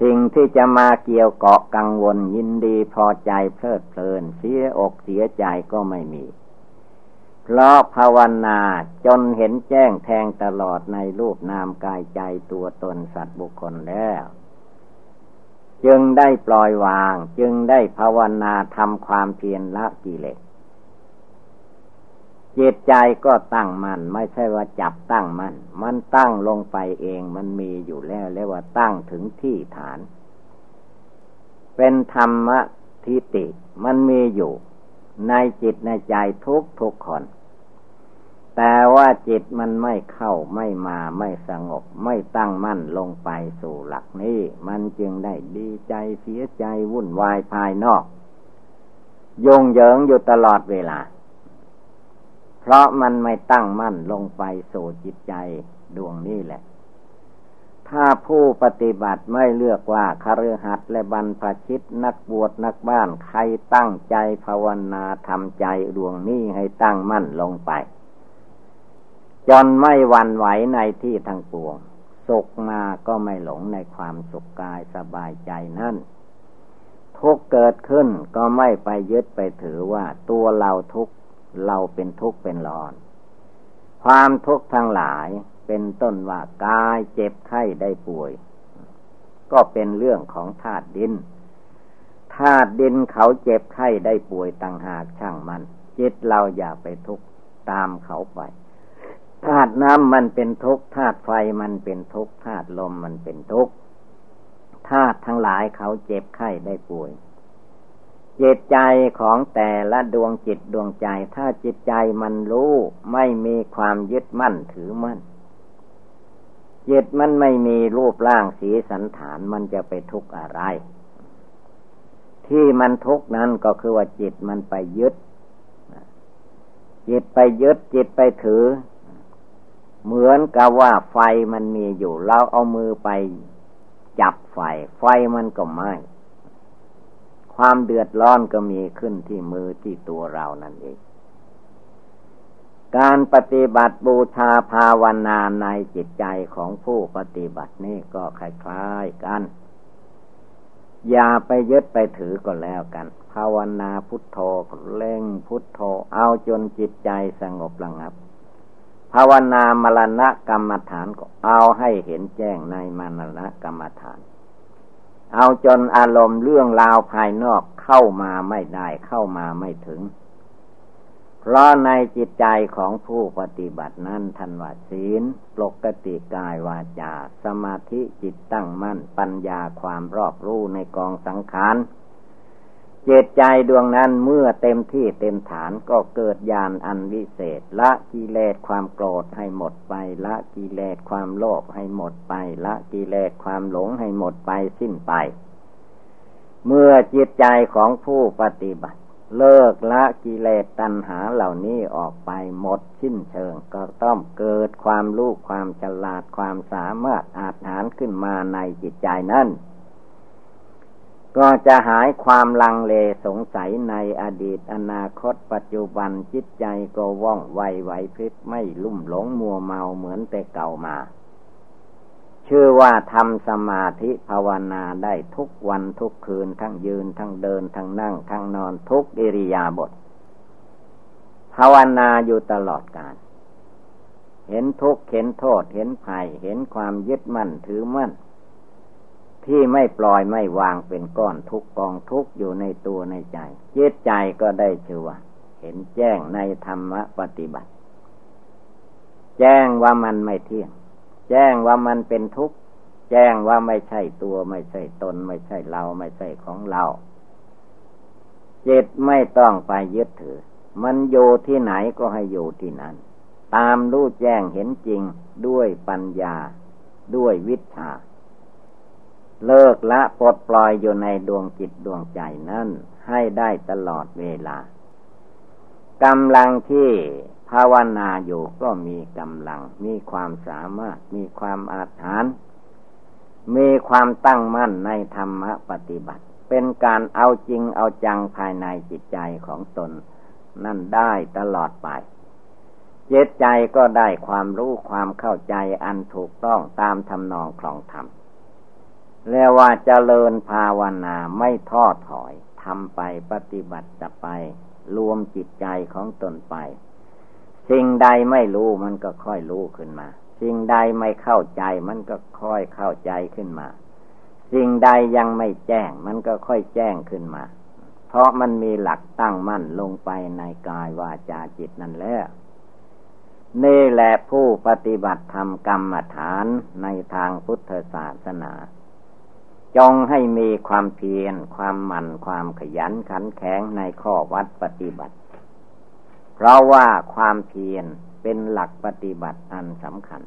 สิ่งที่จะมาเกี่ยวเกาะกังวลยินดีพอใจเพลิดเพลิน เสียอกเสียใจก็ไม่มีเพราะภาวนาจนเห็นแจ้งแทงตลอดในรูปนามกายใจตัวตนสัตว์บุคคลแล้ว จึงได้ปล่อยวาง จึงได้ภาวนาทำความเพียรละกิเลสจิตใจก็ตั้งมัน่นไม่ใช่ว่าจับตั้งมัน่นมันตั้งลงไปเองมันมีอยู่แล้วเรียกว่าตั้งถึงที่ฐาน เป็นธรรมทิติ มันมีอยู่ ในจิตในใจทุกทุกคน แต่ว่าจิตมันไม่เข้าไม่มาไม่สงบ ไม่ตั้งมั่นลงไปสู่หลักนี้ มันจึงได้ดีใจเสียใจวุ่นวายภายนอกยงเยิงอยู่ตลอดเวลา เพราะมันไม่ตั้งมั่นลงไปสู่จิตใจดวงนี้แหละ ถ้าผู้ปฏิบัติไม่เลือกว่าคฤหัสถ์และบรรพชิตนักบวชนักบ้านใครตั้งใจภาวนาทำใจดวงนี้ให้ตั้งมั่นลงไป จนไม่วันไหวในที่ทั้งปวงสุขมาก็ไม่หลงในความสุขกายสบายใจนั่น ทุกเกิดขึ้นก็ไม่ไปยึดไปถือว่าตัวเราทุกเราเป็นทุกเป็นร้อน ความทุกข์ทั้งหลายเป็นต้นว่ากายเจ็บไข้ได้ป่วย ก็เป็นเรื่องของธาตุดินธาตุดินเขาเจ็บไข้ได้ป่วยต่างหากช่างมัน จิตเราอย่าไปทุกข์ตามเขาไป ธาตุน้ำมันเป็นทุกข์ธาตุไฟมันเป็นทุกข์ธาตุลมมันเป็นทุกข์ธาตุทั้งหลายเขาเจ็บไข้ได้ป่วยจิตใจของแต่ละดวงจิตดวงใจ ถ้าจิตใจมันรู้ไม่มีความยึดมั่นถือมั่นจิตมันไม่มีรูปร่างสีสันฐานมันจะไปทุกข์อะไร ที่มันทุกข์นั้นก็คือว่าจิตมันไปยึด จิตไปยึดจิตไปถือ เหมือนกับว่าไฟมันมีอยู่ เราเอามือไปจับไฟ ไฟมันก็ไหม้ความเดือดร้อนก็มีขึ้นที่มือที่ตัวเรานั่นเอง การปฏิบัติบูชาภาวนาในจิตใจของผู้ปฏิบัตินี่ก็คล้ายๆกัน อย่าไปยึดไปถือก็แล้วกัน ภาวนาพุทโธเล่งพุทโธเอาจนจิตใจสงบระงับ ภาวนามรณะกรรมฐานก็เอาให้เห็นแจ้งในมรณะกรรมฐาน เอาจนอารมณ์เรื่องราวภายนอกเข้ามาไม่ได้เข้ามาไม่ถึง เพราะในจิตใจของผู้ปฏิบัตินั้นทันว่าศีลปกติกายวาจา สมาธิจิตตั้งมั่นปัญญาความรอบรู้ในกองสังขาร เจตใจดวงนั้นเมื่อเต็มที่เต็มฐานก็เกิดญาณอันวิเศษ ละกิเลสความโกรธให้หมดไป ละกิเลสความโลภให้หมดไป ละกิเลสความหลงให้หมดไปสิ้นไป เมื่อจิตใจของผู้ปฏิบัติ เลิกละกิเลสตัณหาเหล่านี้ออกไปหมดสิ้นเชิง ก็ต้องเกิดความรู้ความฉลาดความสามารถอาจหารขึ้นมาในจิตใจนั้น ก็จะหายความลังเลสงสัยในอดีตอนาคตปัจจุบันจิตใจก็ว่องไวไหวพริบไม่ลุ่มหลงมัวเมาเหมือนแต่เก่ามา ชื่อว่าทำสมาธิภาวนาได้ทุกวันทุกคืนทั้งยืนทั้งเดินทั้งนั่ง ทั้งนอนทุกอิริยาบถภาวนาอยู่ตลอดกาลเห็นทุกข์เห็นโทษเห็นภัยเห็นความยึดมั่นถือมั่น ที่ไม่ปล่อยไม่วางเป็นก้อนทุกกองทุกอยู่ในตัวในใจจิตใจก็ได้ชื่อว่า เห็นแจ้งในธรรมปฏิบัติ แจ้งว่ามันไม่เที่ยง แจ้งว่ามันเป็นทุกข์แจ้งว่าไม่ใช่ตัวไม่ใช่ตน ไม่ใช่เราไม่ใช่ของเราจิตไม่ต้องไปยึดถือ มันอยู่ที่ไหนก็ให้อยู่ที่นั้น ตามรู้แจ้งเห็นจริงด้วยปัญญา ด้วยวิชา เลิกละปลดปล่อยอยู่ในดวงจิตดวงใจนั่นให้ได้ตลอดเวลากำลังที่ภาวนาอยู่ก็มีกำลัง มีความสามารถ มีความอาถรรพ์มีความตั้งมั่นในธรรมปฏิบัติ เป็นการเอาจริงเอาจังภายในจิตใจของตน นั่นได้ตลอดไปจิตใจก็ได้ความรู้ความเข้าใจอันถูกต้องตามทำนองคลองธรรม เรียกว่าเจริญภาวนาไม่ท้อถอยทำไปปฏิบัติจะไป รวมจิตใจของตนไป สิ่งใดไม่รู้มันก็ค่อยรู้ขึ้นมา สิ่งใดไม่เข้าใจมันก็ค่อยเข้าใจขึ้นมา สิ่งใดยังไม่แจ้งมันก็ค่อยแจ้งขึ้นมา เพราะมันมีหลักตั้งมั่นลงไปในกายวาจาจิตนั่นแล้วนี่แหละผู้ปฏิบัติธรรมกรรมฐานในทางพุทธศาสนา จงให้มีความเพียร ความหมั่น ความขยันขันแข็งในข้อวัดปฏิบัติ เพราะว่าความเพียรเป็นหลักปฏิบัติอันสำคัญ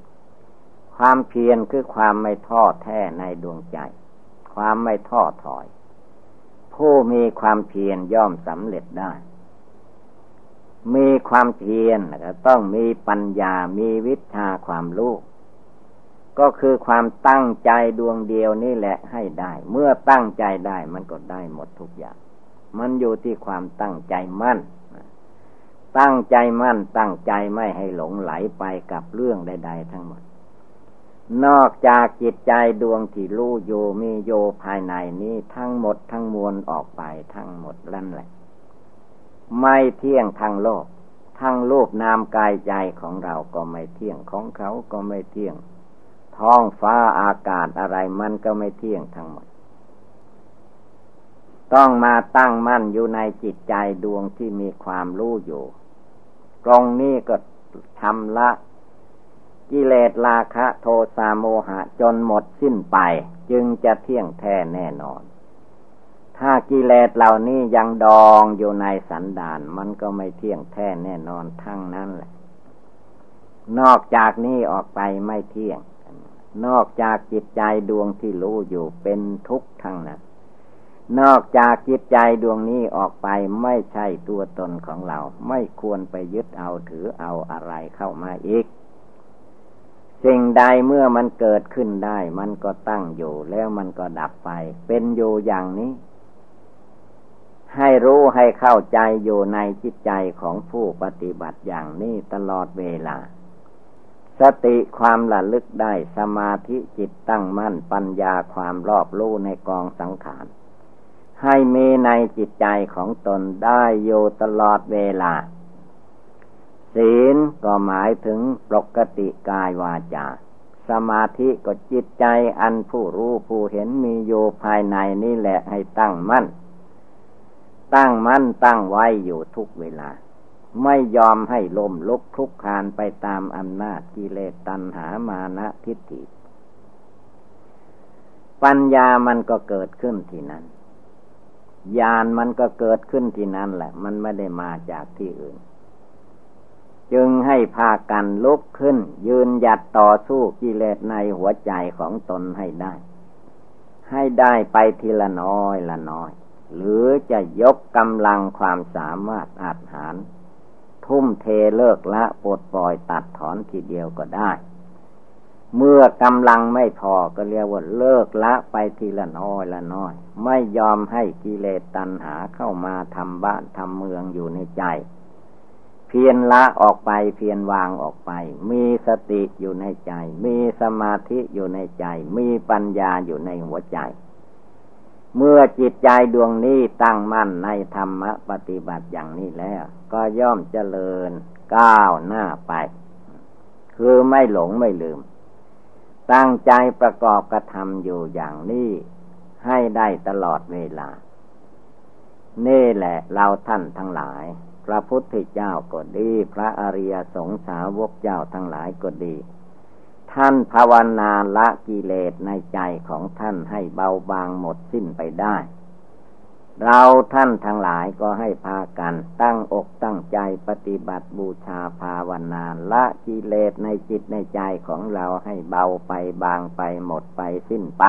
ความเพียรคือความไม่ท้อแท้ในดวงใจ ความไม่ท้อถอย ผู้มีความเพียรย่อมสำเร็จได้ มีความเพียรก็ต้องมีปัญญา มีวิชาความรู้ ก็คือความตั้งใจดวงเดียวนี่แหละให้ได้ เมื่อตั้งใจได้มันก็ได้หมดทุกอย่าง มันอยู่ที่ความตั้งใจมั่น ตั้งใจมั่น ตั้งใจไม่ให้หลงไหลไปกับเรื่องใด ๆ ทั้งหมด นอกจากจิตใจดวงที่รู้โยมีโยภายในนี้ทั้งหมดทั้งมวลออกไปทั้งหมดนั่นแหละ ไม่เที่ยงทางโลก ทั้งรูปนามกายใจของเราก็ไม่เที่ยงของเขาก็ไม่เที่ยง ท้องฟ้าอากาศอะไรมันก็ไม่เที่ยงทั้งหมด ต้องมาตั้งมั่นอยู่ในจิตใจดวงที่มีความรู้อยู่ ตรงนี้ก็ทำละ กิเลสราคะโทสะโมหะจนหมดสิ้นไป จึงจะเที่ยงแท้แน่นอน ถ้ากิเลสเหล่านี้ยังดองอยู่ในสันดานมันก็ไม่เที่ยงแท้แน่นอนทั้งนั้นแหละนอกจากนี้ออกไปไม่เที่ยง นอกจากจิตใจดวงที่รู้อยู่เป็นทุกข์ทั้งนั้นนอกจากจิตใจดวงนี้ออกไปไม่ใช่ตัวตนของเรา ไม่ควรไปยึดเอาถือเอาอะไรเข้ามาอีก สิ่งใดเมื่อมันเกิดขึ้นได้ มันก็ตั้งอยู่แล้วมันก็ดับไป เป็นอยู่อย่างนี้ ให้รู้ให้เข้าใจอยู่ในจิตใจของผู้ปฏิบัติอย่างนี้ตลอดเวลา สติความระลึกได้สมาธิจิตตั้งมั่นปัญญาความรอบรู้ในกองสังขาร ให้มีในจิตใจของตนได้อยู่ตลอดเวลา ศีลก็หมายถึงปกติกายวาจา สมาธิก็จิตใจอันผู้รู้ผู้เห็นมีอยู่ภายในนี่แหละให้ตั้งมั่น ตั้งมั่นตั้งไว้อยู่ทุกเวลา ไม่ยอมให้ลมลุกคลุกคานไปตามอำนาจกิเลสตัณหามานะทิฏฐิ ปัญญามันก็เกิดขึ้นที่นั้นญาณมันก็เกิดขึ้นที่นั้นแหละ มันไม่ได้มาจากที่อื่น จึงให้พากันลุกขึ้น ยืนหยัดต่อสู้กิเลสในหัวใจของตนให้ได้ ให้ได้ไปทีละน้อยละน้อย หรือจะยกกำลังความสามารถอาจหาร ทุ่มเทเลิกละปลดปล่อยตัดถอนทีเดียวก็ได้ เมื่อกำลังไม่พอก็เรียกว่าเลิกละไปทีละน้อยละน้อย ไม่ยอมให้กิเลสตัณหาเข้ามาทำบ้านทำเมืองอยู่ในใจ เพียรละออกไปเพียรวางออกไป มีสติอยู่ในใจ มีสมาธิอยู่ในใจ มีปัญญาอยู่ในหัวใจ เมื่อจิตใจดวงนี้ตั้งมั่นในธรรมปฏิบัติอย่างนี้แล้ว ก็ย่อมเจริญก้าวหน้าไป คือไม่หลงไม่ลืม ตั้งใจประกอบกระทำอยู่อย่างนี้ให้ได้ตลอดเวลา นี่แหละเราท่านทั้งหลาย พระพุทธเจ้าก็ดี พระอริยสงสาวกเจ้าทั้งหลายก็ดี ท่านภาวนาละกิเลสในใจของท่านให้เบาบางหมดสิ้นไปได้ เราท่านทั้งหลายก็ให้พากัน ตั้งอกตั้งใจปฏิบัติบูชาภาวนาละกิเลสในจิตในใจของเราให้เบาไปบางไปหมดไปสิ้นไป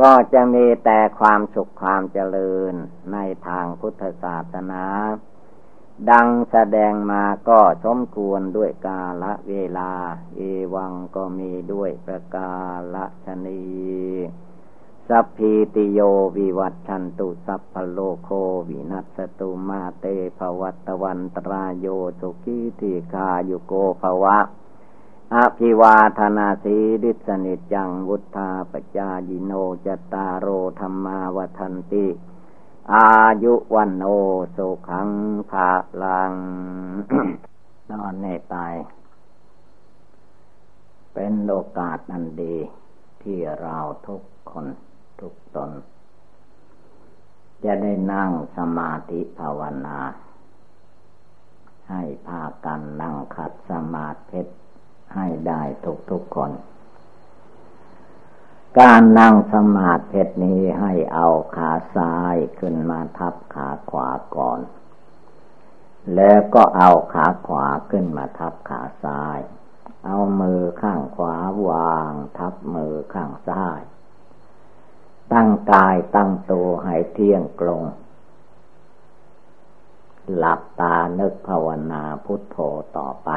ก็จะมีแต่ความสุขความเจริญในทางพุทธศาสนา ดังแสดงมาก็สมควรด้วยกาละเวลา เอวังก็มีด้วยประกาละชนีสัพพีติโยวิวัตชันตุสัพพโลโควินัสตุมาเตภวัตวันตรายโยสุขีทีคาโยโกภวะอภิวาธนาสีดิสนิจังวุธาปจายิโนจตารโรธรรมาวทันติ อายุวันโอสุขังภาลัง นอนในตาย เป็นโอกาสอันดี ที่เราทุกคนทุกตน จะได้นั่งสมาธิภาวนา ให้พากันนั่งขัดสมาธิให้ได้ทุกทุกคน การนั่งสมาธินี้ให้เอาขาซ้ายขึ้นมาทับขาขวาก่อน แล้วก็เอาขาขวาขึ้นมาทับขาซ้าย เอามือข้างขวาวางทับมือข้างซ้าย ตั้งกายตั้งตัวให้เที่ยงตรง หลับตานึกภาวนาพุทโธต่อไป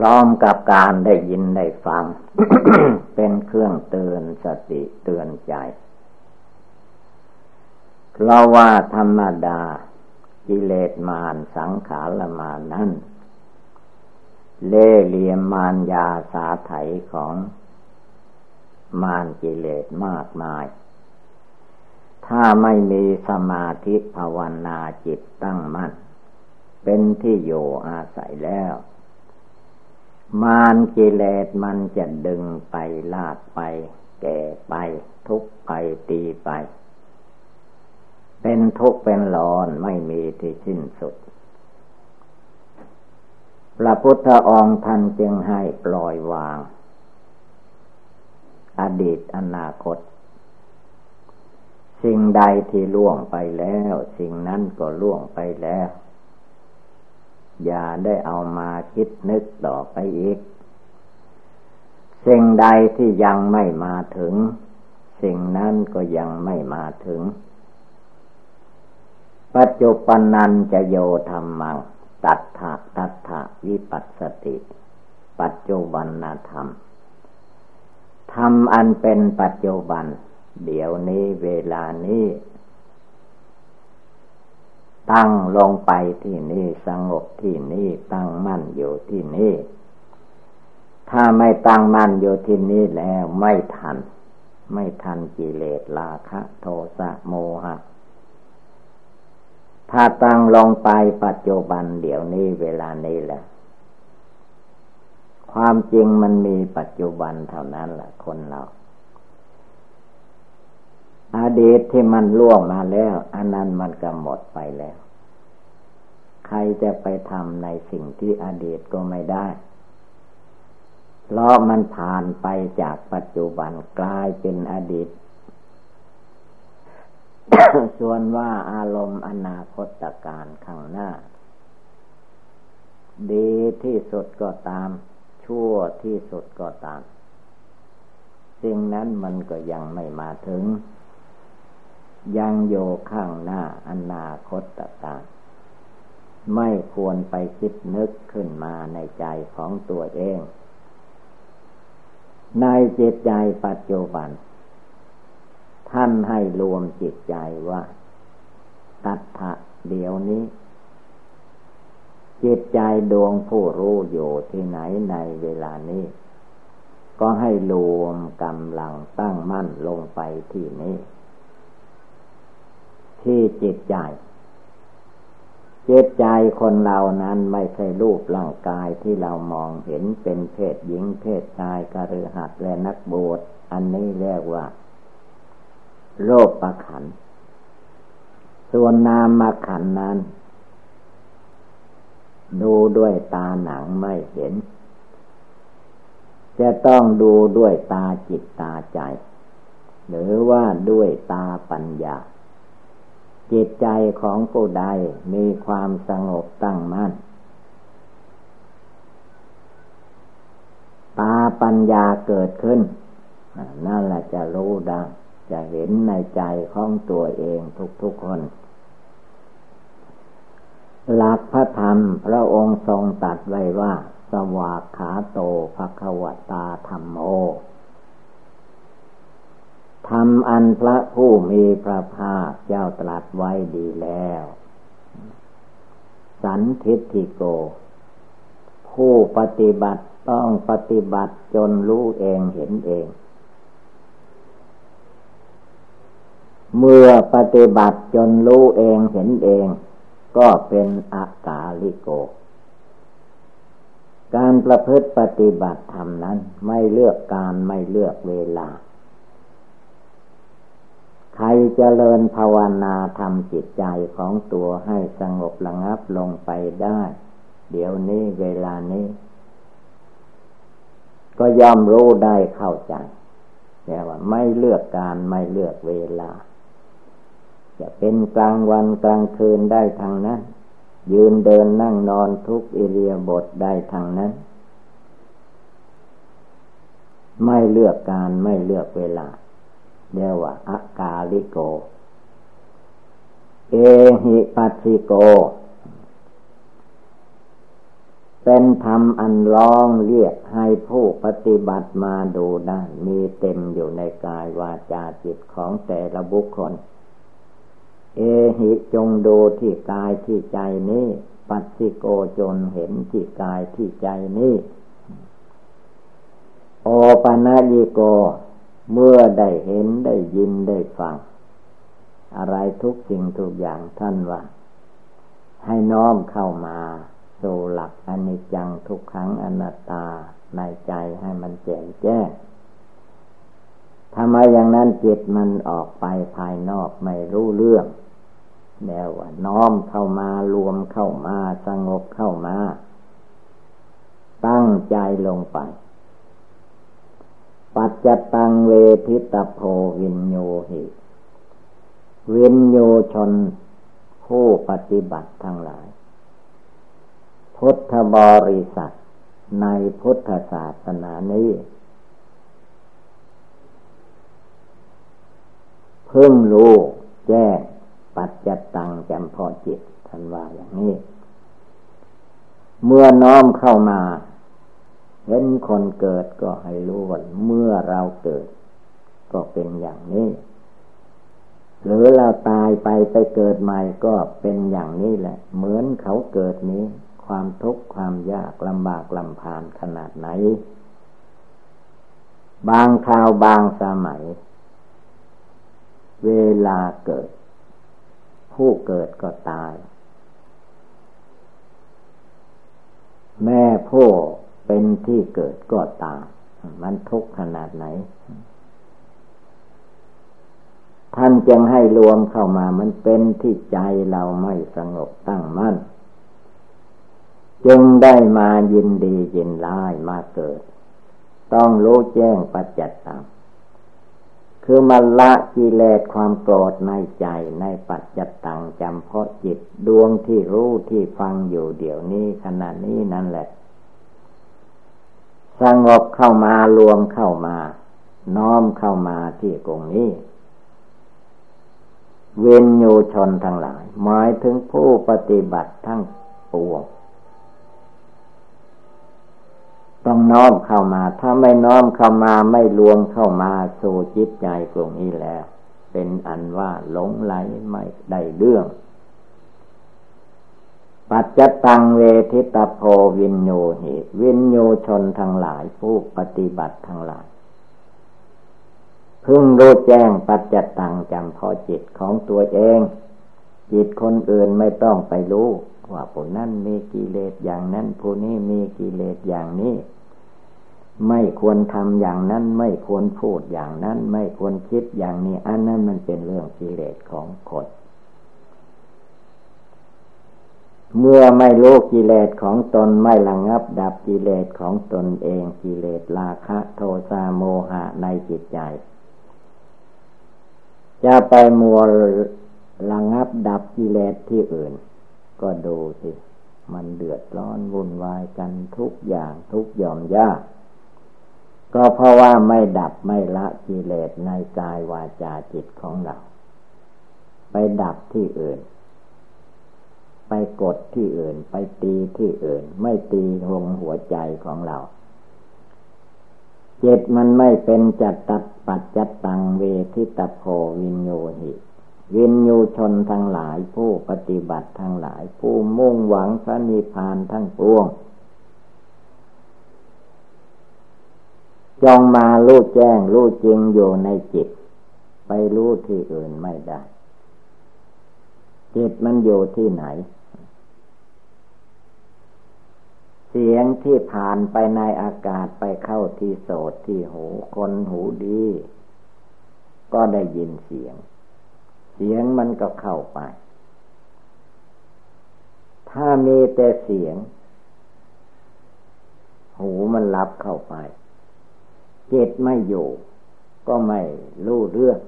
พร้อมกับการได้ยินได้ฟัง เป็นเครื่องเตือนสติเตือนใจ เพราะว่าธรรมดากิเลสมารสังขารมานนั้นเล่เหลี่ยมมารยาสาไถของมารกิเลสมากมาย ถ้าไม่มีสมาธิภาวนาจิตตั้งมั่น เป็นที่อยู่อาศัยแล้ว มารกิเลสมันจะดึงไปลากไป แก่ไป ทุกไปตีไป เป็นทุกข์เป็นร้อนไม่มีที่สิ้นสุด พระพุทธองค์ท่านจึงให้ปล่อยวาง อดีตอนาคต สิ่งใดที่ล่วงไปแล้ว สิ่งนั้นก็ล่วงไปแล้ว อย่าได้เอามาคิดนึกต่อไปอีก สิ่งใดที่ยังไม่มาถึง สิ่งนั้นก็ยังไม่มาถึง ปัจจุปนนันจะโยธรรมัง ตัทธะตัทธะวิปัสสติ ปัจจุบันธรรมธรรมอันเป็นปัจจุบัน เดี๋ยวนี้เวลานี้ ตั้งลงไปที่นี่สงบที่นี่ตั้งมั่นอยู่ที่นี่ ถ้าไม่ตั้งมั่นอยู่ที่นี่แล้วไม่ทัน ไม่ทันกิเลสราคะ โทสะโมหะ ถ้าตั้งลงไปปัจจุบันเดี๋ยวนี้เวลานี้แหละ ความจริงมันมีปัจจุบันเท่านั้นแหละคนเรา อดีตที่มันล่วงมาแล้ว อันนั้นมันก็หมดไปแล้ว ใครจะไปทำในสิ่งที่อดีตก็ไม่ได้เพราะมันผ่านไปจากปัจจุบันกลายเป็นอดีต ส่วนว่าอารมณ์อนาคตการข้างหน้า ดีที่สุดก็ตาม ชั่วที่สุดก็ตาม สิ่งนั้นมันก็ยังไม่มาถึง ยังโยข้างหน้าอนาคตต่างไม่ควรไปคิดนึกขึ้นมาในใจของตัวเอง ในจิตใจปัจจุบัน ท่านให้รวมจิตใจว่า ตัทะเดี๋ยวนี้ จิตใจดวงผู้รู้อยู่ที่ไหนในเวลานี้ ก็ให้รวมกำลังตั้งมั่นลงไปที่นี้ ที่จิตใจ จิตใจคนเรานั้นไม่ใช่รูปร่างกายที่เรามองเห็นเป็นเพศหญิงเพศชายกระหัดและนักบวชอันนี้เรียกว่าโรคประขัน ส่วนนามมาขันนั้น ดูด้วยตาหนังไม่เห็น จะต้องดูด้วยตาจิตตาใจ หรือว่าด้วยตาปัญญา จิตใจของผู้ใดมีความสงบตั้งมั่น ตาปัญญาเกิดขึ้น นั่นแหละจะรู้ได้จะเห็นในใจของตัวเองทุกๆคน หลักพระธรรมพระองค์ทรงตัดไว้ว่า สวากขาโตภควตาธรรมโม ทำอันพระผู้มีพระภาคเจ้าตรัสไว้ดีแล้ว สันทิฏิโก ผู้ปฏิบัติต้องปฏิบัติจนรู้เองเห็นเอง เมื่อปฏิบัติจนรู้เองเห็นเอง ก็เป็นอากาลิโก การประพฤติปฏิบัติธรรมนั้นไม่เลือกการไม่เลือกเวลา ใครเจริญภาวนาทำจิตใจของตัวให้สงบระงับลงไปได้ เดี๋ยวนี้เวลานี้ ก็ย่อมรู้ได้เข้าใจแต่ว่าไม่เลือกการไม่เลือกเวลา จะเป็นกลางวันกลางคืนได้ทางนั้น ยืนเดินนั่งนอนทุกอิเลียบทได้ทางนั้น ไม่เลือกการไม่เลือกเวลา เรียกว่าอากาลิโก เอหิปัสสิโก เป็นธรรมอันร้องเรียกให้ผู้ปฏิบัติมาดูได้มีเต็มอยู่ในกายวาจาจิตของแต่ละบุคคล เอหิจงดูที่กายที่ใจนี้ ปัสสิโกจนเห็นที่กายที่ใจนี้ โอปะนายิโก เมื่อได้เห็นได้ยินได้ฟัง อะไรทุกสิ่งทุกอย่างท่านว่า ให้น้อมเข้ามาสู่หลักอนิจจังทุกครั้งอนัตตาในใจให้มันแจ่มแจ้งทำไมอย่างนั้นจิตมันออกไปภายนอกไม่รู้เรื่องแนวว่าน้อมเข้ามารวมเข้ามาสงบเข้ามา ตั้งใจลงไป ปัจจตังเวทิตโพวินโยหิวินโยชน ผู้ปฏิบัติทั้งหลาย พุทธบริษัทในพุทธศาสนานี้ เพิ่งรู้แจ้งปัจจตังจำพอจิตท่านว่าอย่างนี้ เมื่อน้อมเข้ามา เห็นคนเกิดก็ให้รู้ว่าเมื่อเราเกิด ก็เป็นอย่างนี้ หรือเราตายไปไปเกิดใหม่ก็เป็นอย่างนี้แหละ เหมือนเขาเกิดนี้ ความทุกข์ความยากลำบากลำพานขนาดไหน บางคราวบางสมัย เวลาเกิด ผู้เกิดก็ตาย แม่ผู้ เป็นที่เกิดก็ตาม มันทุกข์ขนาดไหน ท่านจึงให้รวมเข้ามามันเป็นที่ใจเราไม่สงบตั้งมั่น จึงได้มายินดียินร้ายมาเกิด ต้องรู้แจ้งปัจจัตตังคือมาละกิเลสความโกรธในใจในปัจจัตตังจำเพาะจิตดวงที่รู้ที่ฟังอยู่เดี๋ยวนี้ขณะนี้นั่นแหละ สงบเข้ามารวมเข้ามา น้อมเข้ามาที่กรงนี้ เวนโยชนทั้งหลาย หมายถึงผู้ปฏิบัติทั้งปวงต้องน้อมเข้ามา ถ้าไม่น้อมเข้ามาไม่รวมเข้ามาสู่จิตใจกรงนี้แล้ว เป็นอันว่าหลงไหลไม่ได้เรื่อง ปัจจตังเวทิตาโพวินโยหิวินโยชนทั้งหลายผู้ปฏิบัติทั้งหลายพึ่งรู้แจ้งปัจจตังจำพอจิตของตัวเอง จิตคนอื่นไม่ต้องไปรู้ ว่าผู้นั้นมีกิเลสอย่างนั้นผู้นี้มีกิเลสอย่างนี้ ไม่ควรทำอย่างนั้นไม่ควรพูดอย่างนั้น ไม่ควรคิดอย่างนี้ อันนั้นมันเป็นเรื่องกิเลสของคน เมื่อไม่รู้กิเลสของตนไม่ระงับดับกิเลสของตนเองกิเลสราคะโทสะโมหะในจิตใจ จะไปมัวระงับดับกิเลสที่อื่น ก็ดูสิ มันเดือดร้อนวุ่นวายกันทุกอย่างทุกยอมยากก็เพราะว่าไม่ดับไม่ละกิเลสในกายวาจาจิตของเรา ไปดับที่อื่น ไปกดที่อื่น ไปตีที่อื่น ไม่ตีหงหัวใจของเรา จิตมันไม่เป็นจัตตัดปัจจัตตังเวทิตโพวินโยหิวินยูชนทั้งหลายผู้ปฏิบัติทั้งหลาย ผู้มุ่งหวังพระนิพพานทั้งปวงจองมารู้แจ้งรู้จริงอยู่ในจิต ไปรู้ที่อื่นไม่ได้ จิตมันอยู่ที่ไหน เสียงที่ผ่านไปในอากาศไปเข้าที่โสดที่หูคนหูดี ก็ได้ยินเสียง เสียงมันก็เข้าไป ถ้ามีแต่เสียง หูมันรับเข้าไปจิตไม่อยู่ ก็ไม่รู้เรื่อง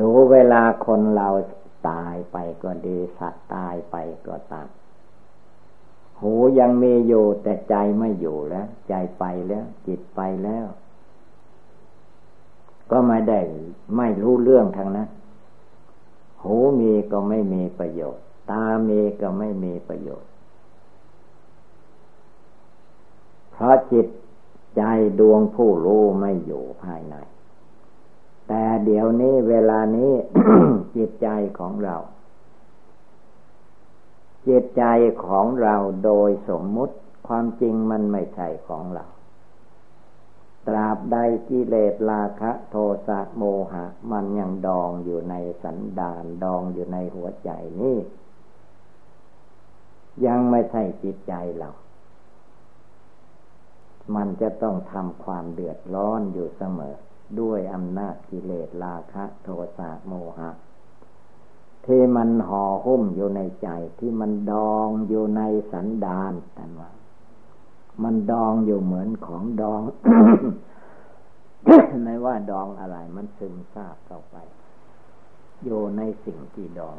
ดูเวลาคนเราตายไปก็ดีสัตว์ตายไปก็ตาม หูยังมีอยู่แต่ใจไม่อยู่แล้ว ใจไปแล้ว จิตไปแล้ว ก็ไม่ได้ไม่รู้เรื่องทางนั้นหูมีก็ไม่มีประโยชน์ ตามีก็ไม่มีประโยชน์ เพราะจิตใจดวงผู้รู้ไม่อยู่ภายใน แต่เดี๋ยวนี้เวลานี้จิตใจของเรา จิตใจของเราโดยสมมุติความจริงมันไม่ใช่ของเรา ตราบใดกิเลสราคะโทสะโมหะ มันยังดองอยู่ในสันดานดองอยู่ในหัวใจนี่ ยังไม่ใช่จิตใจเรา มันจะต้องทำความเดือดร้อนอยู่เสมอ ด้วยอำนาจกิเลสราคะ โทสะโมหะ ที่มันห่อหุ้มอยู่ในใจ ที่มันดองอยู่ในสันดานแต่ว่า มันดองอยู่เหมือนของดองไม่ว่าดองอะไร มันซึมซาบเข้าไป อยู่ในสิ่งที่ดอง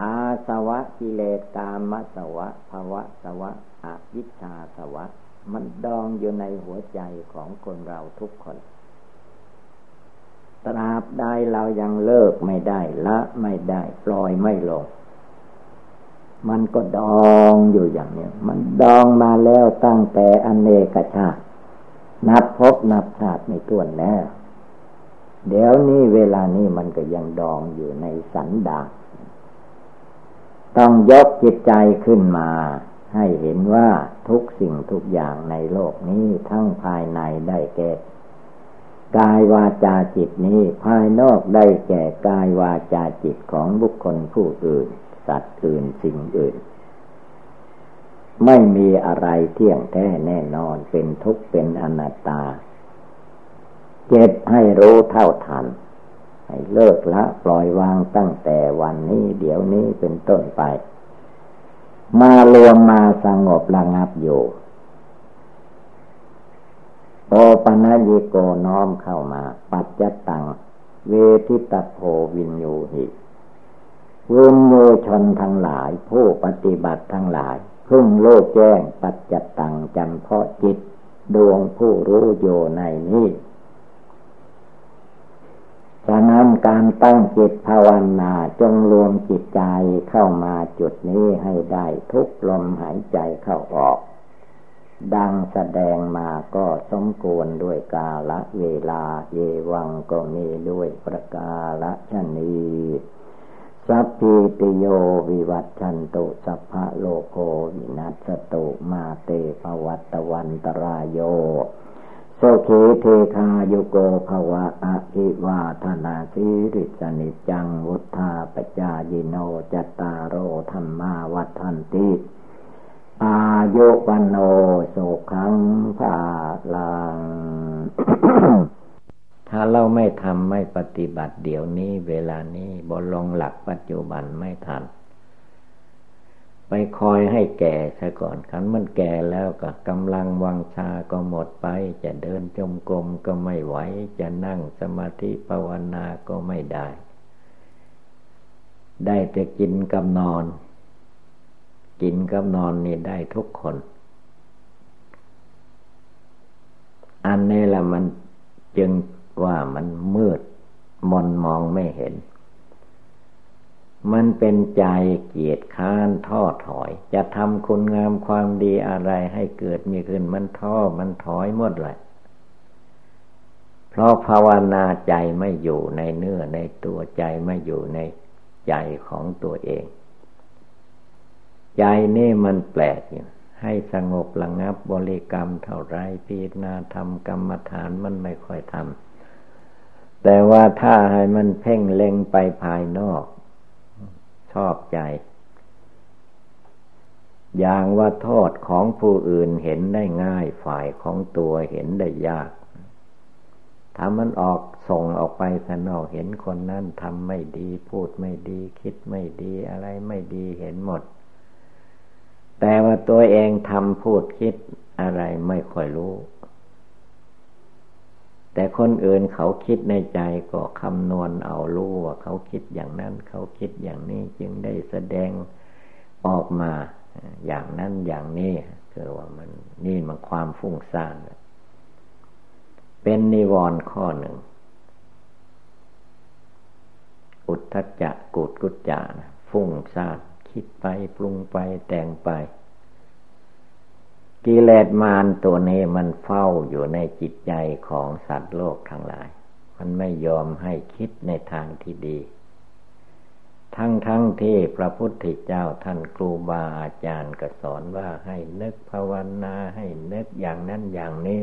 อาสวะกิเลสกามสวะภาวะสวะอวิชชาสวะ มันดองอยู่ในหัวใจของคนเราทุกคน ตราบใดเรายังเลิกไม่ได้ละไม่ได้ปล่อยไม่ลง มันก็ดองอยู่อย่างนี้มันดองมาแล้วตั้งแต่อเนกชาติ นับพบนับชาติไม่ต้วนแล้ว เดี๋ยวนี้เวลานี้มันก็ยังดองอยู่ในสันดาต้องยกจิตใจขึ้นมาให้เห็นว่าทุกสิ่งทุกอย่างในโลกนี้ทั้งภายในได้แก่ กายวาจาจิตนี้ภายนอกได้แก่กายวาจาจิตของบุคคลผู้อื่น สัตว์อื่นสิ่งอื่น ไม่มีอะไรเที่ยงแท้แน่นอนเป็นทุกข์เป็นอนัตตา เจ็บให้รู้เท่าทัน ให้เลิกละปล่อยวางตั้งแต่วันนี้เดี๋ยวนี้เป็นต้นไป มารวมมาสงบระงับอยู่ โอปนัญิโกน้อมเข้ามา ปัจจตัง เวทิตโพวินยูหิวินยูชนทั้งหลาย ผู้ปฏิบัติทั้งหลาย พึ่งโลกแจ้งปัจจตังจำเพาะจิต ดวงผู้รู้โยในนี้ฉะนั้นการตั้งจิตภาวนาจงรวมจิตใจเข้ามาจุดนี้ให้ได้ทุกลมหายใจเข้าออก ดังแสดงมาก็สมควรด้วยกาละเวลา เยวังก็มีด้วยประกาละชนีสัพพีติโยวิวัชชันตุสัพพะโรโค วินัสสะตุมาเต ภะวัตวันตะราโย สุขี ทีฆายุโก ภะวะอะภิวาทะนะสีลิสสะ นิจจังวุฑฒาปะจายิโน จัตตาโร ธัมมาวัฑฒันติ อายุวัณโณสุขังภาลัง ถ้าเราไม่ทำไม่ปฏิบัติเดี๋ยวนี้เวลานี้บนลงหลักปัจจุบันไม่ทัน ไปคอยให้แก่ซะก่อนขันมันแก่แล้วก็กำลังวังชาก็หมดไป จะเดินจมกรมก็ไม่ไหว จะนั่งสมาธิภาวนาก็ไม่ได้ ได้แต่กินกับนอน กินกับนอนนี่ได้ทุกคน อันนี้แหละมันจึงว่ามันมืดมนมองไม่เห็น มันเป็นใจเกียดค้านท้อถอย จะทำคุณงามความดีอะไรให้เกิดมีขึ้นมันท้อมันถอยหมดเลยเพราะภาวนาใจไม่อยู่ในเนื้อในตัวใจไม่อยู่ในใจของตัวเอง ใจนี่มันแปลกอยู่ให้สงบระงับบริกรรมเท่าไรพิจารณาทำกรรมฐานมันไม่ค่อยทำแต่ว่าถ้าให้มันเพ่งเล็งไปภายนอก ชอบใจ อย่างว่าโทษของผู้อื่นเห็นได้ง่าย ฝ่ายของตัวเห็นได้ยากถ้ามันออกส่งออกไปภายนอกเห็นคนนั้นทำไม่ดี พูดไม่ดี คิดไม่ดีอะไรไม่ดีเห็นหมด แต่ว่าตัวเองทำพูดคิดอะไรไม่ค่อยรู้ แต่คนอื่นเขาคิดในใจก็คำนวณเอารู้ว่าเขาคิดอย่างนั้น เขาคิดอย่างนี้จึงได้แสดงออกมาอย่างนั้นอย่างนี้คือว่ามันนี่มันความฟุ้งซ่านเป็นนิวรณ์ข้อหนึ่ง อุทธจักกุดกุจจาฟุ้งซ่าน คิดไปปรุงไปแต่งไป กิเลสมารตัวนี้มันเฝ้าอยู่ในจิตใจของสัตว์โลกทั้งหลาย มันไม่ยอมให้คิดในทางที่ดี ทั้งทั้งที่พระพุทธเจ้าท่านครูบาอาจารย์ก็สอนว่าให้นึกภาวนาให้นึกอย่างนั้นอย่างนี้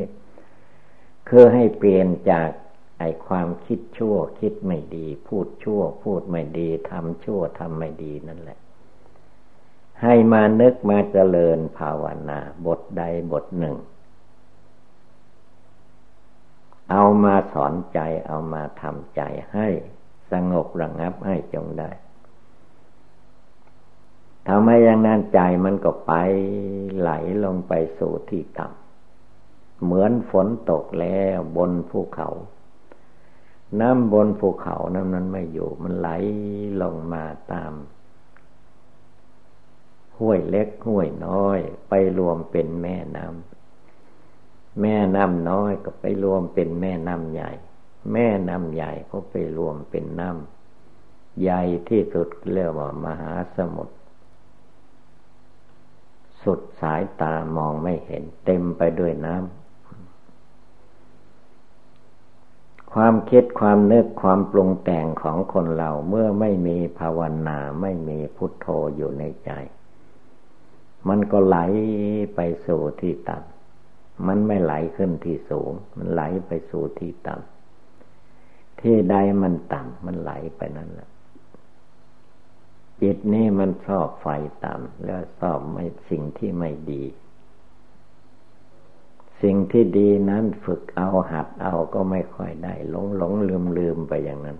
คือให้เปลี่ยนจากไอความคิดชั่วคิดไม่ดี พูดชั่ว พูดไม่ดีทำชั่วทำไม่ดีนั่นแหละ ให้มานึกมาเจริญภาวนา บทใดบทหนึ่ง เอามาสอนใจเอามาทำใจให้สงบระงับให้จงได้ทำให้อย่างนั้นใจมันก็ไปไหลลงไปสู่ที่ต่ำเหมือนฝนตกแล้วบนภูเขา น้ำบนภูเขานั้นมันไม่อยู่ มันไหลลงมาตาม ห้วยเล็กห้วยน้อย ไปรวมเป็นแม่น้ำแม่น้ำน้อยก็ไปรวมเป็นแม่น้ำใหญ่ แม่น้ำใหญ่ก็ไปรวมเป็นน้ำใหญ่ที่สุดเรียกว่ามหาสมุทรสุดสายตามองไม่เห็น เต็มไปด้วยน้ำ ความคิดความนึกความปรุงแต่งของคนเราเมื่อไม่มีภาวนาไม่มีพุทโธอยู่ในใจ มันก็ไหลไปสู่ที่ต่ำมันไม่ไหลขึ้นที่สูง มันไหลไปสู่ที่ต่ำที่ใดมันต่ำมันไหลไปนั่นแหละจิตนี่มันชอบไฟต่ำแล้วชอบไม่สิ่งที่ไม่ดี สิ่งที่ดีนั้นฝึกเอาหัดเอาก็ไม่ค่อยได้หลงหลงลืมลืมไปอย่างนั้น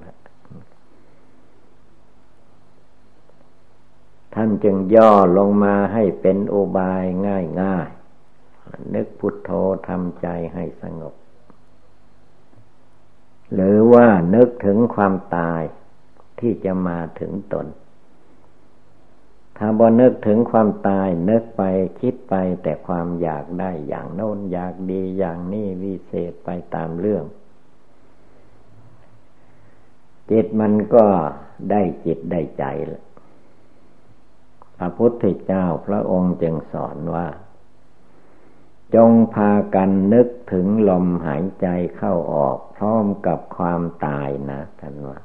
ท่านจึงย่อลงมาให้เป็นอุบายง่ายง่ายนึกพุทโธทำใจให้สงบ หรือว่านึกถึงความตายที่จะมาถึงตน ถ้าบ่นึกถึงความตายนึกไปคิดไปแต่ความอยากได้อย่างโน้นอยากดีอย่างนี้วิเศษไปตามเรื่อง จิตมันก็ได้จิตได้ใจแหละ พระพุทธเจ้าพระองค์จึงสอนว่า จงพากันนึกถึงลมหายใจเข้าออกพร้อมกับความตายนะท่านว่า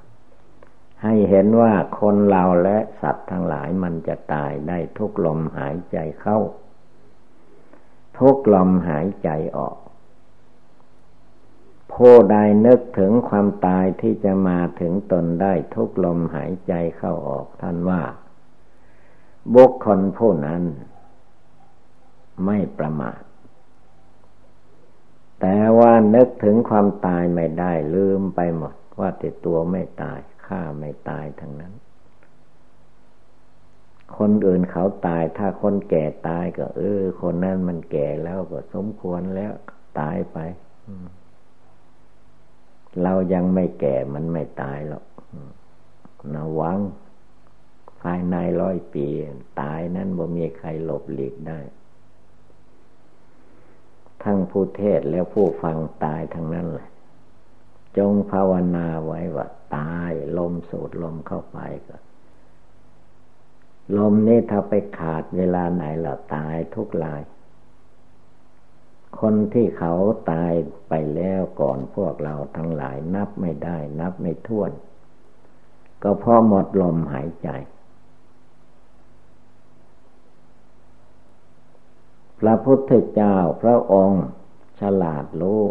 ให้เห็นว่าคนเราและสัตว์ทั้งหลายมันจะตายได้ทุกลมหายใจเข้า ทุกลมหายใจออกผู้ใดนึกถึงความตายที่จะมาถึงตนได้ทุกลมหายใจเข้าออกท่านว่า บุคคลผู้นั้น ไม่ประมาท แต่ว่านึกถึงความตายไม่ได้ลืมไปหมด ว่าแต่ตัวไม่ตายข้าไม่ตายทั้งนั้น คนอื่นเขาตาย ถ้าคนแก่ตายก็ เออ คนนั้นมันแก่แล้วก็สมควรแล้วตายไปเรายังไม่แก่มันไม่ตายหรอกนะวัง ภายในร้อยปี ตายนั้นบ่มีใครหลบหลีกได้ ทั้งผู้เทศแล้วผู้ฟังตายทั้งนั้นเลยจงภาวนาไว้ว่าตายลมสูดลมเข้าไปก็ลมนี่ถ้าไปขาดเวลาไหนเราตายทุกลาย คนที่เขาตายไปแล้วก่อนพวกเราทั้งหลายนับไม่ได้ นับไม่ถ้วน ก็เพราะหมดลมหายใจ พระพุทธเจ้าพระองค์ฉลาดรู้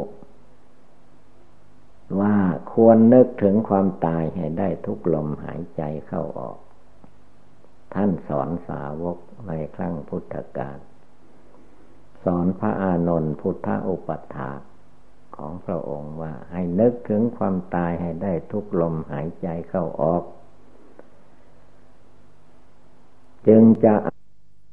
ว่าควรนึกถึงความตายให้ได้ทุกลมหายใจเข้าออก ท่านสอนสาวกในครั้งพุทธกาลสอนพระอานนท์พุทธอุปัฏฐาของพระองค์ว่าให้นึกถึงความตายให้ได้ทุกลมหายใจเข้าออก จึงจะ